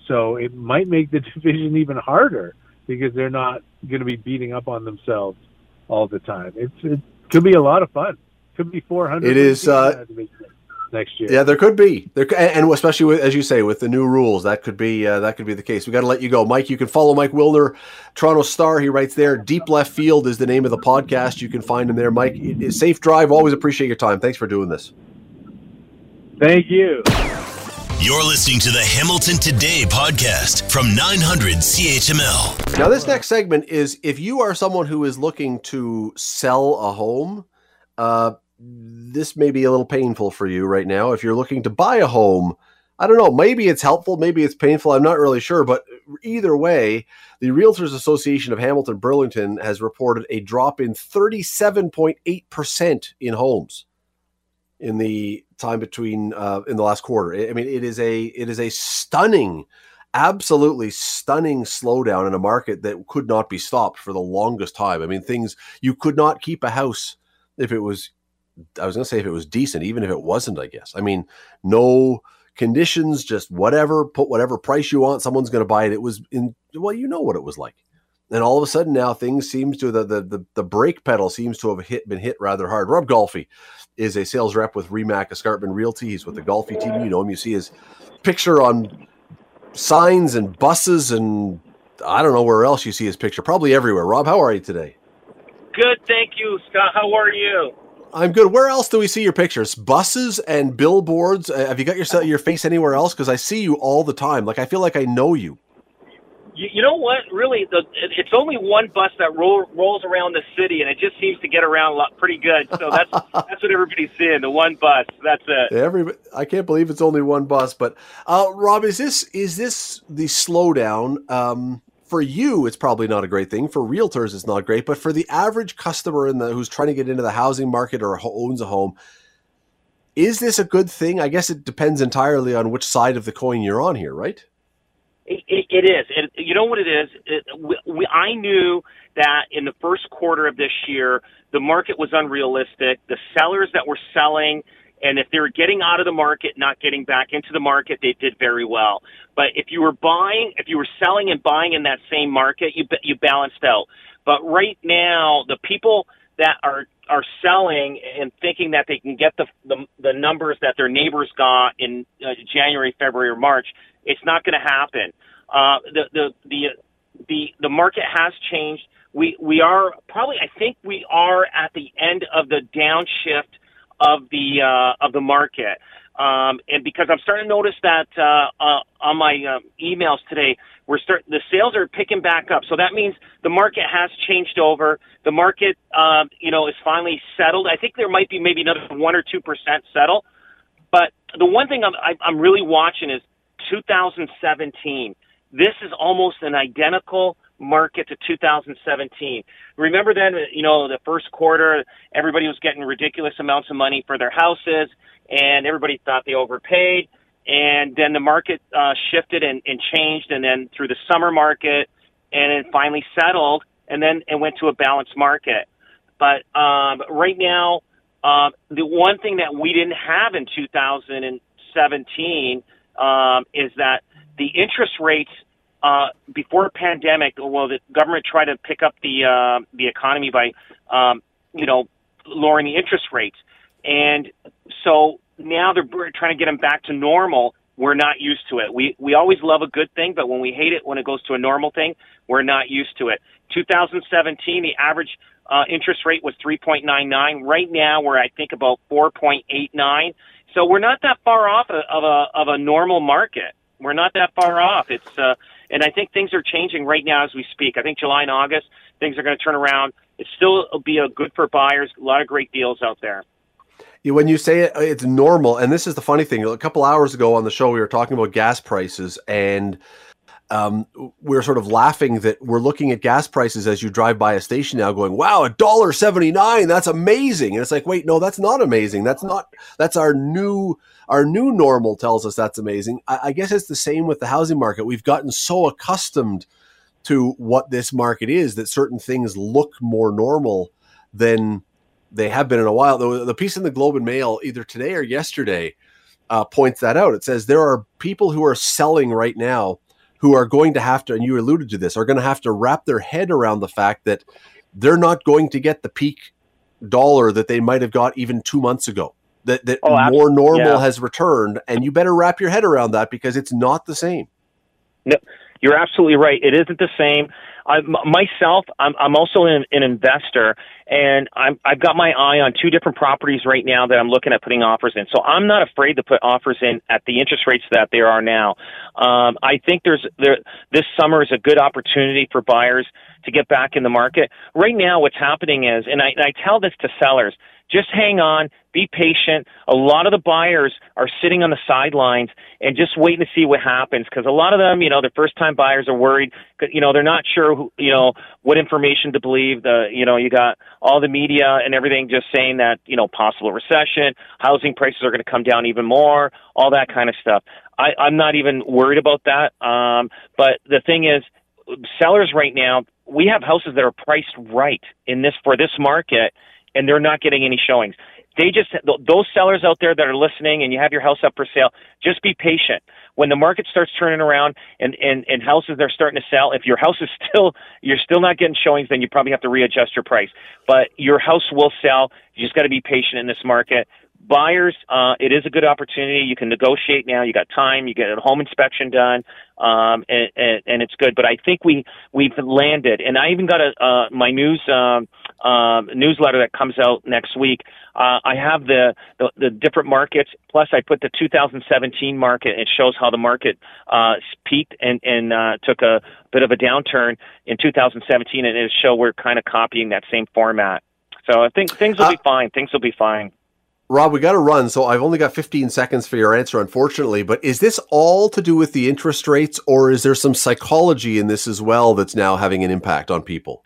So it might make the division even harder because they're not going to be beating up on themselves all the time. It's it could be a lot of fun. Could be 400. It is uh, next year. Yeah, there could be there, and especially with, as you say, with the new rules, that could be uh, that could be the case. We got to let you go, Mike. You can follow Mike Wilner, Toronto Star. He writes there. Deep Left Field is the name of the podcast. You can find him there, Mike. Safe drive. Always appreciate your time. Thanks for doing this. Thank you. You're listening to the Hamilton Today podcast from 900 CHML. Now, this next segment is if you are someone who is looking to sell a home. Uh, this may be a little painful for you right now. If you're looking to buy a home, I don't know, maybe it's helpful, maybe it's painful. I'm not really sure. But either way, the Realtors Association of Hamilton Burlington has reported a drop in 37.8% in homes in the time between uh, in the last quarter. I mean, it is a it is a stunning, absolutely stunning slowdown in a market that could not be stopped for the longest time. I mean, things you could not keep a house if it was I was going to say if it was decent, even if it wasn't, I guess. I mean, no conditions, just whatever, put whatever price you want, someone's going to buy it. It was in, well, you know what it was like. And all of a sudden now things seems to, the, the, the, the brake pedal seems to have hit, been hit rather hard. Rob Golfi is a sales rep with RE/MAX Escarpment Realty. He's with the Golfi team. You know him. You see his picture on signs and buses and I don't know where else you see his picture. Probably everywhere. Rob, how are you today? Good, thank you, Scott. How are you? I'm good. Where else do we see your pictures? Buses and billboards. Uh, have you got your your face anywhere else? Because I see you all the time. Like I feel like I know you. You, you know what? Really, the, it's only one bus that roll, rolls around the city, and it just seems to get around a lot pretty good. So that's that's what everybody's seeing. The one bus. That's it. Every I can't believe it's only one bus. But uh, Rob, is this is this the slowdown? Um, for you, it's probably not a great thing. For realtors, it's not great. But for the average customer in the who's trying to get into the housing market or owns a home, is this a good thing? I guess it depends entirely on which side of the coin you're on here, right? it, it, it is. It, you know what it is? It, we, we, I knew that in the first quarter of this year, the market was unrealistic. The sellers that were selling and if they were getting out of the market, not getting back into the market, they did very well. But if you were buying, if you were selling and buying in that same market, you you balanced out. But right now, the people that are are selling and thinking that they can get the the, the numbers that their neighbors got in uh, January, February, or March, it's not going to happen. Uh, the the the the the market has changed. We we are probably I think we are at the end of the downshift of the uh, of the market. Um, and because I'm starting to notice that uh, uh, on my uh, emails today, we're start the sales are picking back up. So that means the market has changed over. The market, uh, you know, is finally settled. I think there might be maybe another one or two percent settle. But the one thing I'm, I'm really watching is 2017. This is almost an identical market to 2017. Remember then, you know, the first quarter, everybody was getting ridiculous amounts of money for their houses, and everybody thought they overpaid. And then the market uh, shifted and, and changed, and then through the summer market, and it finally settled, and then it went to a balanced market. But um, right now, uh, the one thing that we didn't have in 2017 um, is that the interest rates uh, before a pandemic, well, the government tried to pick up the uh, the economy by, um, you know, lowering the interest rates, and so now they're trying to get them back to normal. We're not used to it. We we always love a good thing, but when we hate it when it goes to a normal thing, we're not used to it. 2017, the average uh, interest rate was 3.99. Right now, we're I think about 4.89. So we're not that far off of a of a normal market. We're not that far off. It's uh, and I think things are changing right now as we speak. I think July and August things are going to turn around. It still will be a good for buyers. A lot of great deals out there. When you say it, it's normal, and this is the funny thing. A couple hours ago on the show, we were talking about gas prices, and um, we're sort of laughing that we're looking at gas prices as you drive by a station now, going, "Wow, a dollar seventy nine, that's amazing!" And it's like, wait, no, that's not amazing. That's not. That's our new our new normal tells us that's amazing. I, I guess it's the same with the housing market. We've gotten so accustomed to what this market is that certain things look more normal than they have been in a while. The, the piece in the Globe and Mail, either today or yesterday, uh, points that out. It says there are people who are selling right now who are going to have to, and you alluded to this, are going to have to wrap their head around the fact that they're not going to get the peak dollar that they might have got even two months ago. That that oh, more normal yeah. has returned, and you better wrap your head around that because it's not the same. No, you're absolutely right. It isn't the same. I, myself, I'm, I'm also an, an investor, and I'm, I've got my eye on two different properties right now that I'm looking at putting offers in. So I'm not afraid to put offers in at the interest rates that there are now. Um, I think there's there this summer is a good opportunity for buyers to get back in the market. Right now, what's happening is, and I, and I tell this to sellers just hang on, be patient. A lot of the buyers are sitting on the sidelines and just waiting to see what happens because a lot of them, you know, the first time buyers are worried. You know, they're not sure, who, you know, what information to believe. The, you know, you got all the media and everything just saying that, you know, possible recession, housing prices are going to come down even more, all that kind of stuff. I, I'm not even worried about that. Um, but the thing is, sellers right now, we have houses that are priced right in this for this market and they're not getting any showings. They just those sellers out there that are listening, and you have your house up for sale. Just be patient. When the market starts turning around and and and houses are starting to sell, if your house is still you're still not getting showings, then you probably have to readjust your price. But your house will sell. You just got to be patient in this market buyers, uh, it is a good opportunity. You can negotiate now. You got time. You get a home inspection done, um, and, and, and it's good. But I think we we've landed, and I even got a uh, my news um, uh, newsletter that comes out next week. Uh, I have the, the the different markets. Plus, I put the 2017 market. It shows how the market uh, peaked and and uh, took a bit of a downturn in 2017, and it show we're kind of copying that same format. So I think things will uh, be fine. Things will be fine. Rob, we got to run, so I've only got 15 seconds for your answer, unfortunately. But is this all to do with the interest rates, or is there some psychology in this as well that's now having an impact on people?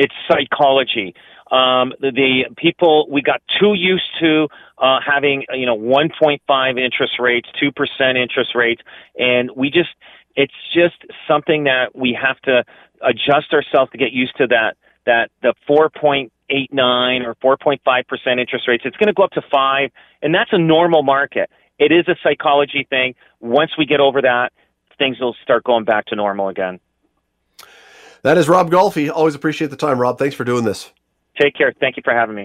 It's psychology. Um, the, the, people we got too used to uh, having you know 1.5 interest rates, two percent interest rates, and we just it's just something that we have to adjust ourselves to get used to that that the 4.89 or 4.5 percent interest rates. It's going to go up to five, and that's a normal market. It is a psychology thing. Once we get over that, things will start going back to normal again. That is Rob Golfi. Always appreciate the time, Rob. Thanks for doing this. Take care. Thank you for having me.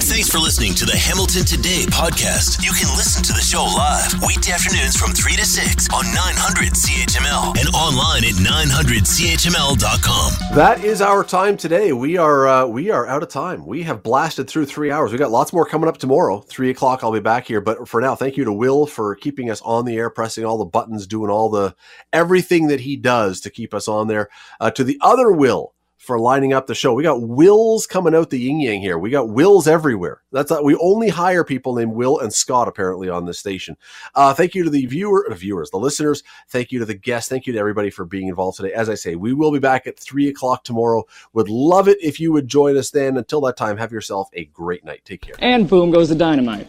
Thanks for listening to the Hamilton Today podcast. You can listen to the show live weekday afternoons from 3 to 6 on 900 CHML and online at 900CHML.com. That is our time today. We are uh, we are out of time. We have blasted through three hours. We got lots more coming up tomorrow. Three o'clock, I'll be back here. But for now, thank you to Will for keeping us on the air, pressing all the buttons, doing all the everything that he does to keep us on there. Uh, to the other Will for lining up the show. We got Wills coming out the yin yang here. We got Wills everywhere. That's not, we only hire people named Will and Scott apparently on this station. Uh, thank you to the viewer, uh, viewers, the listeners. Thank you to the guests. Thank you to everybody for being involved today. As I say, we will be back at three o'clock tomorrow. Would love it if you would join us then. Until that time, have yourself a great night. Take care. And boom goes the dynamite.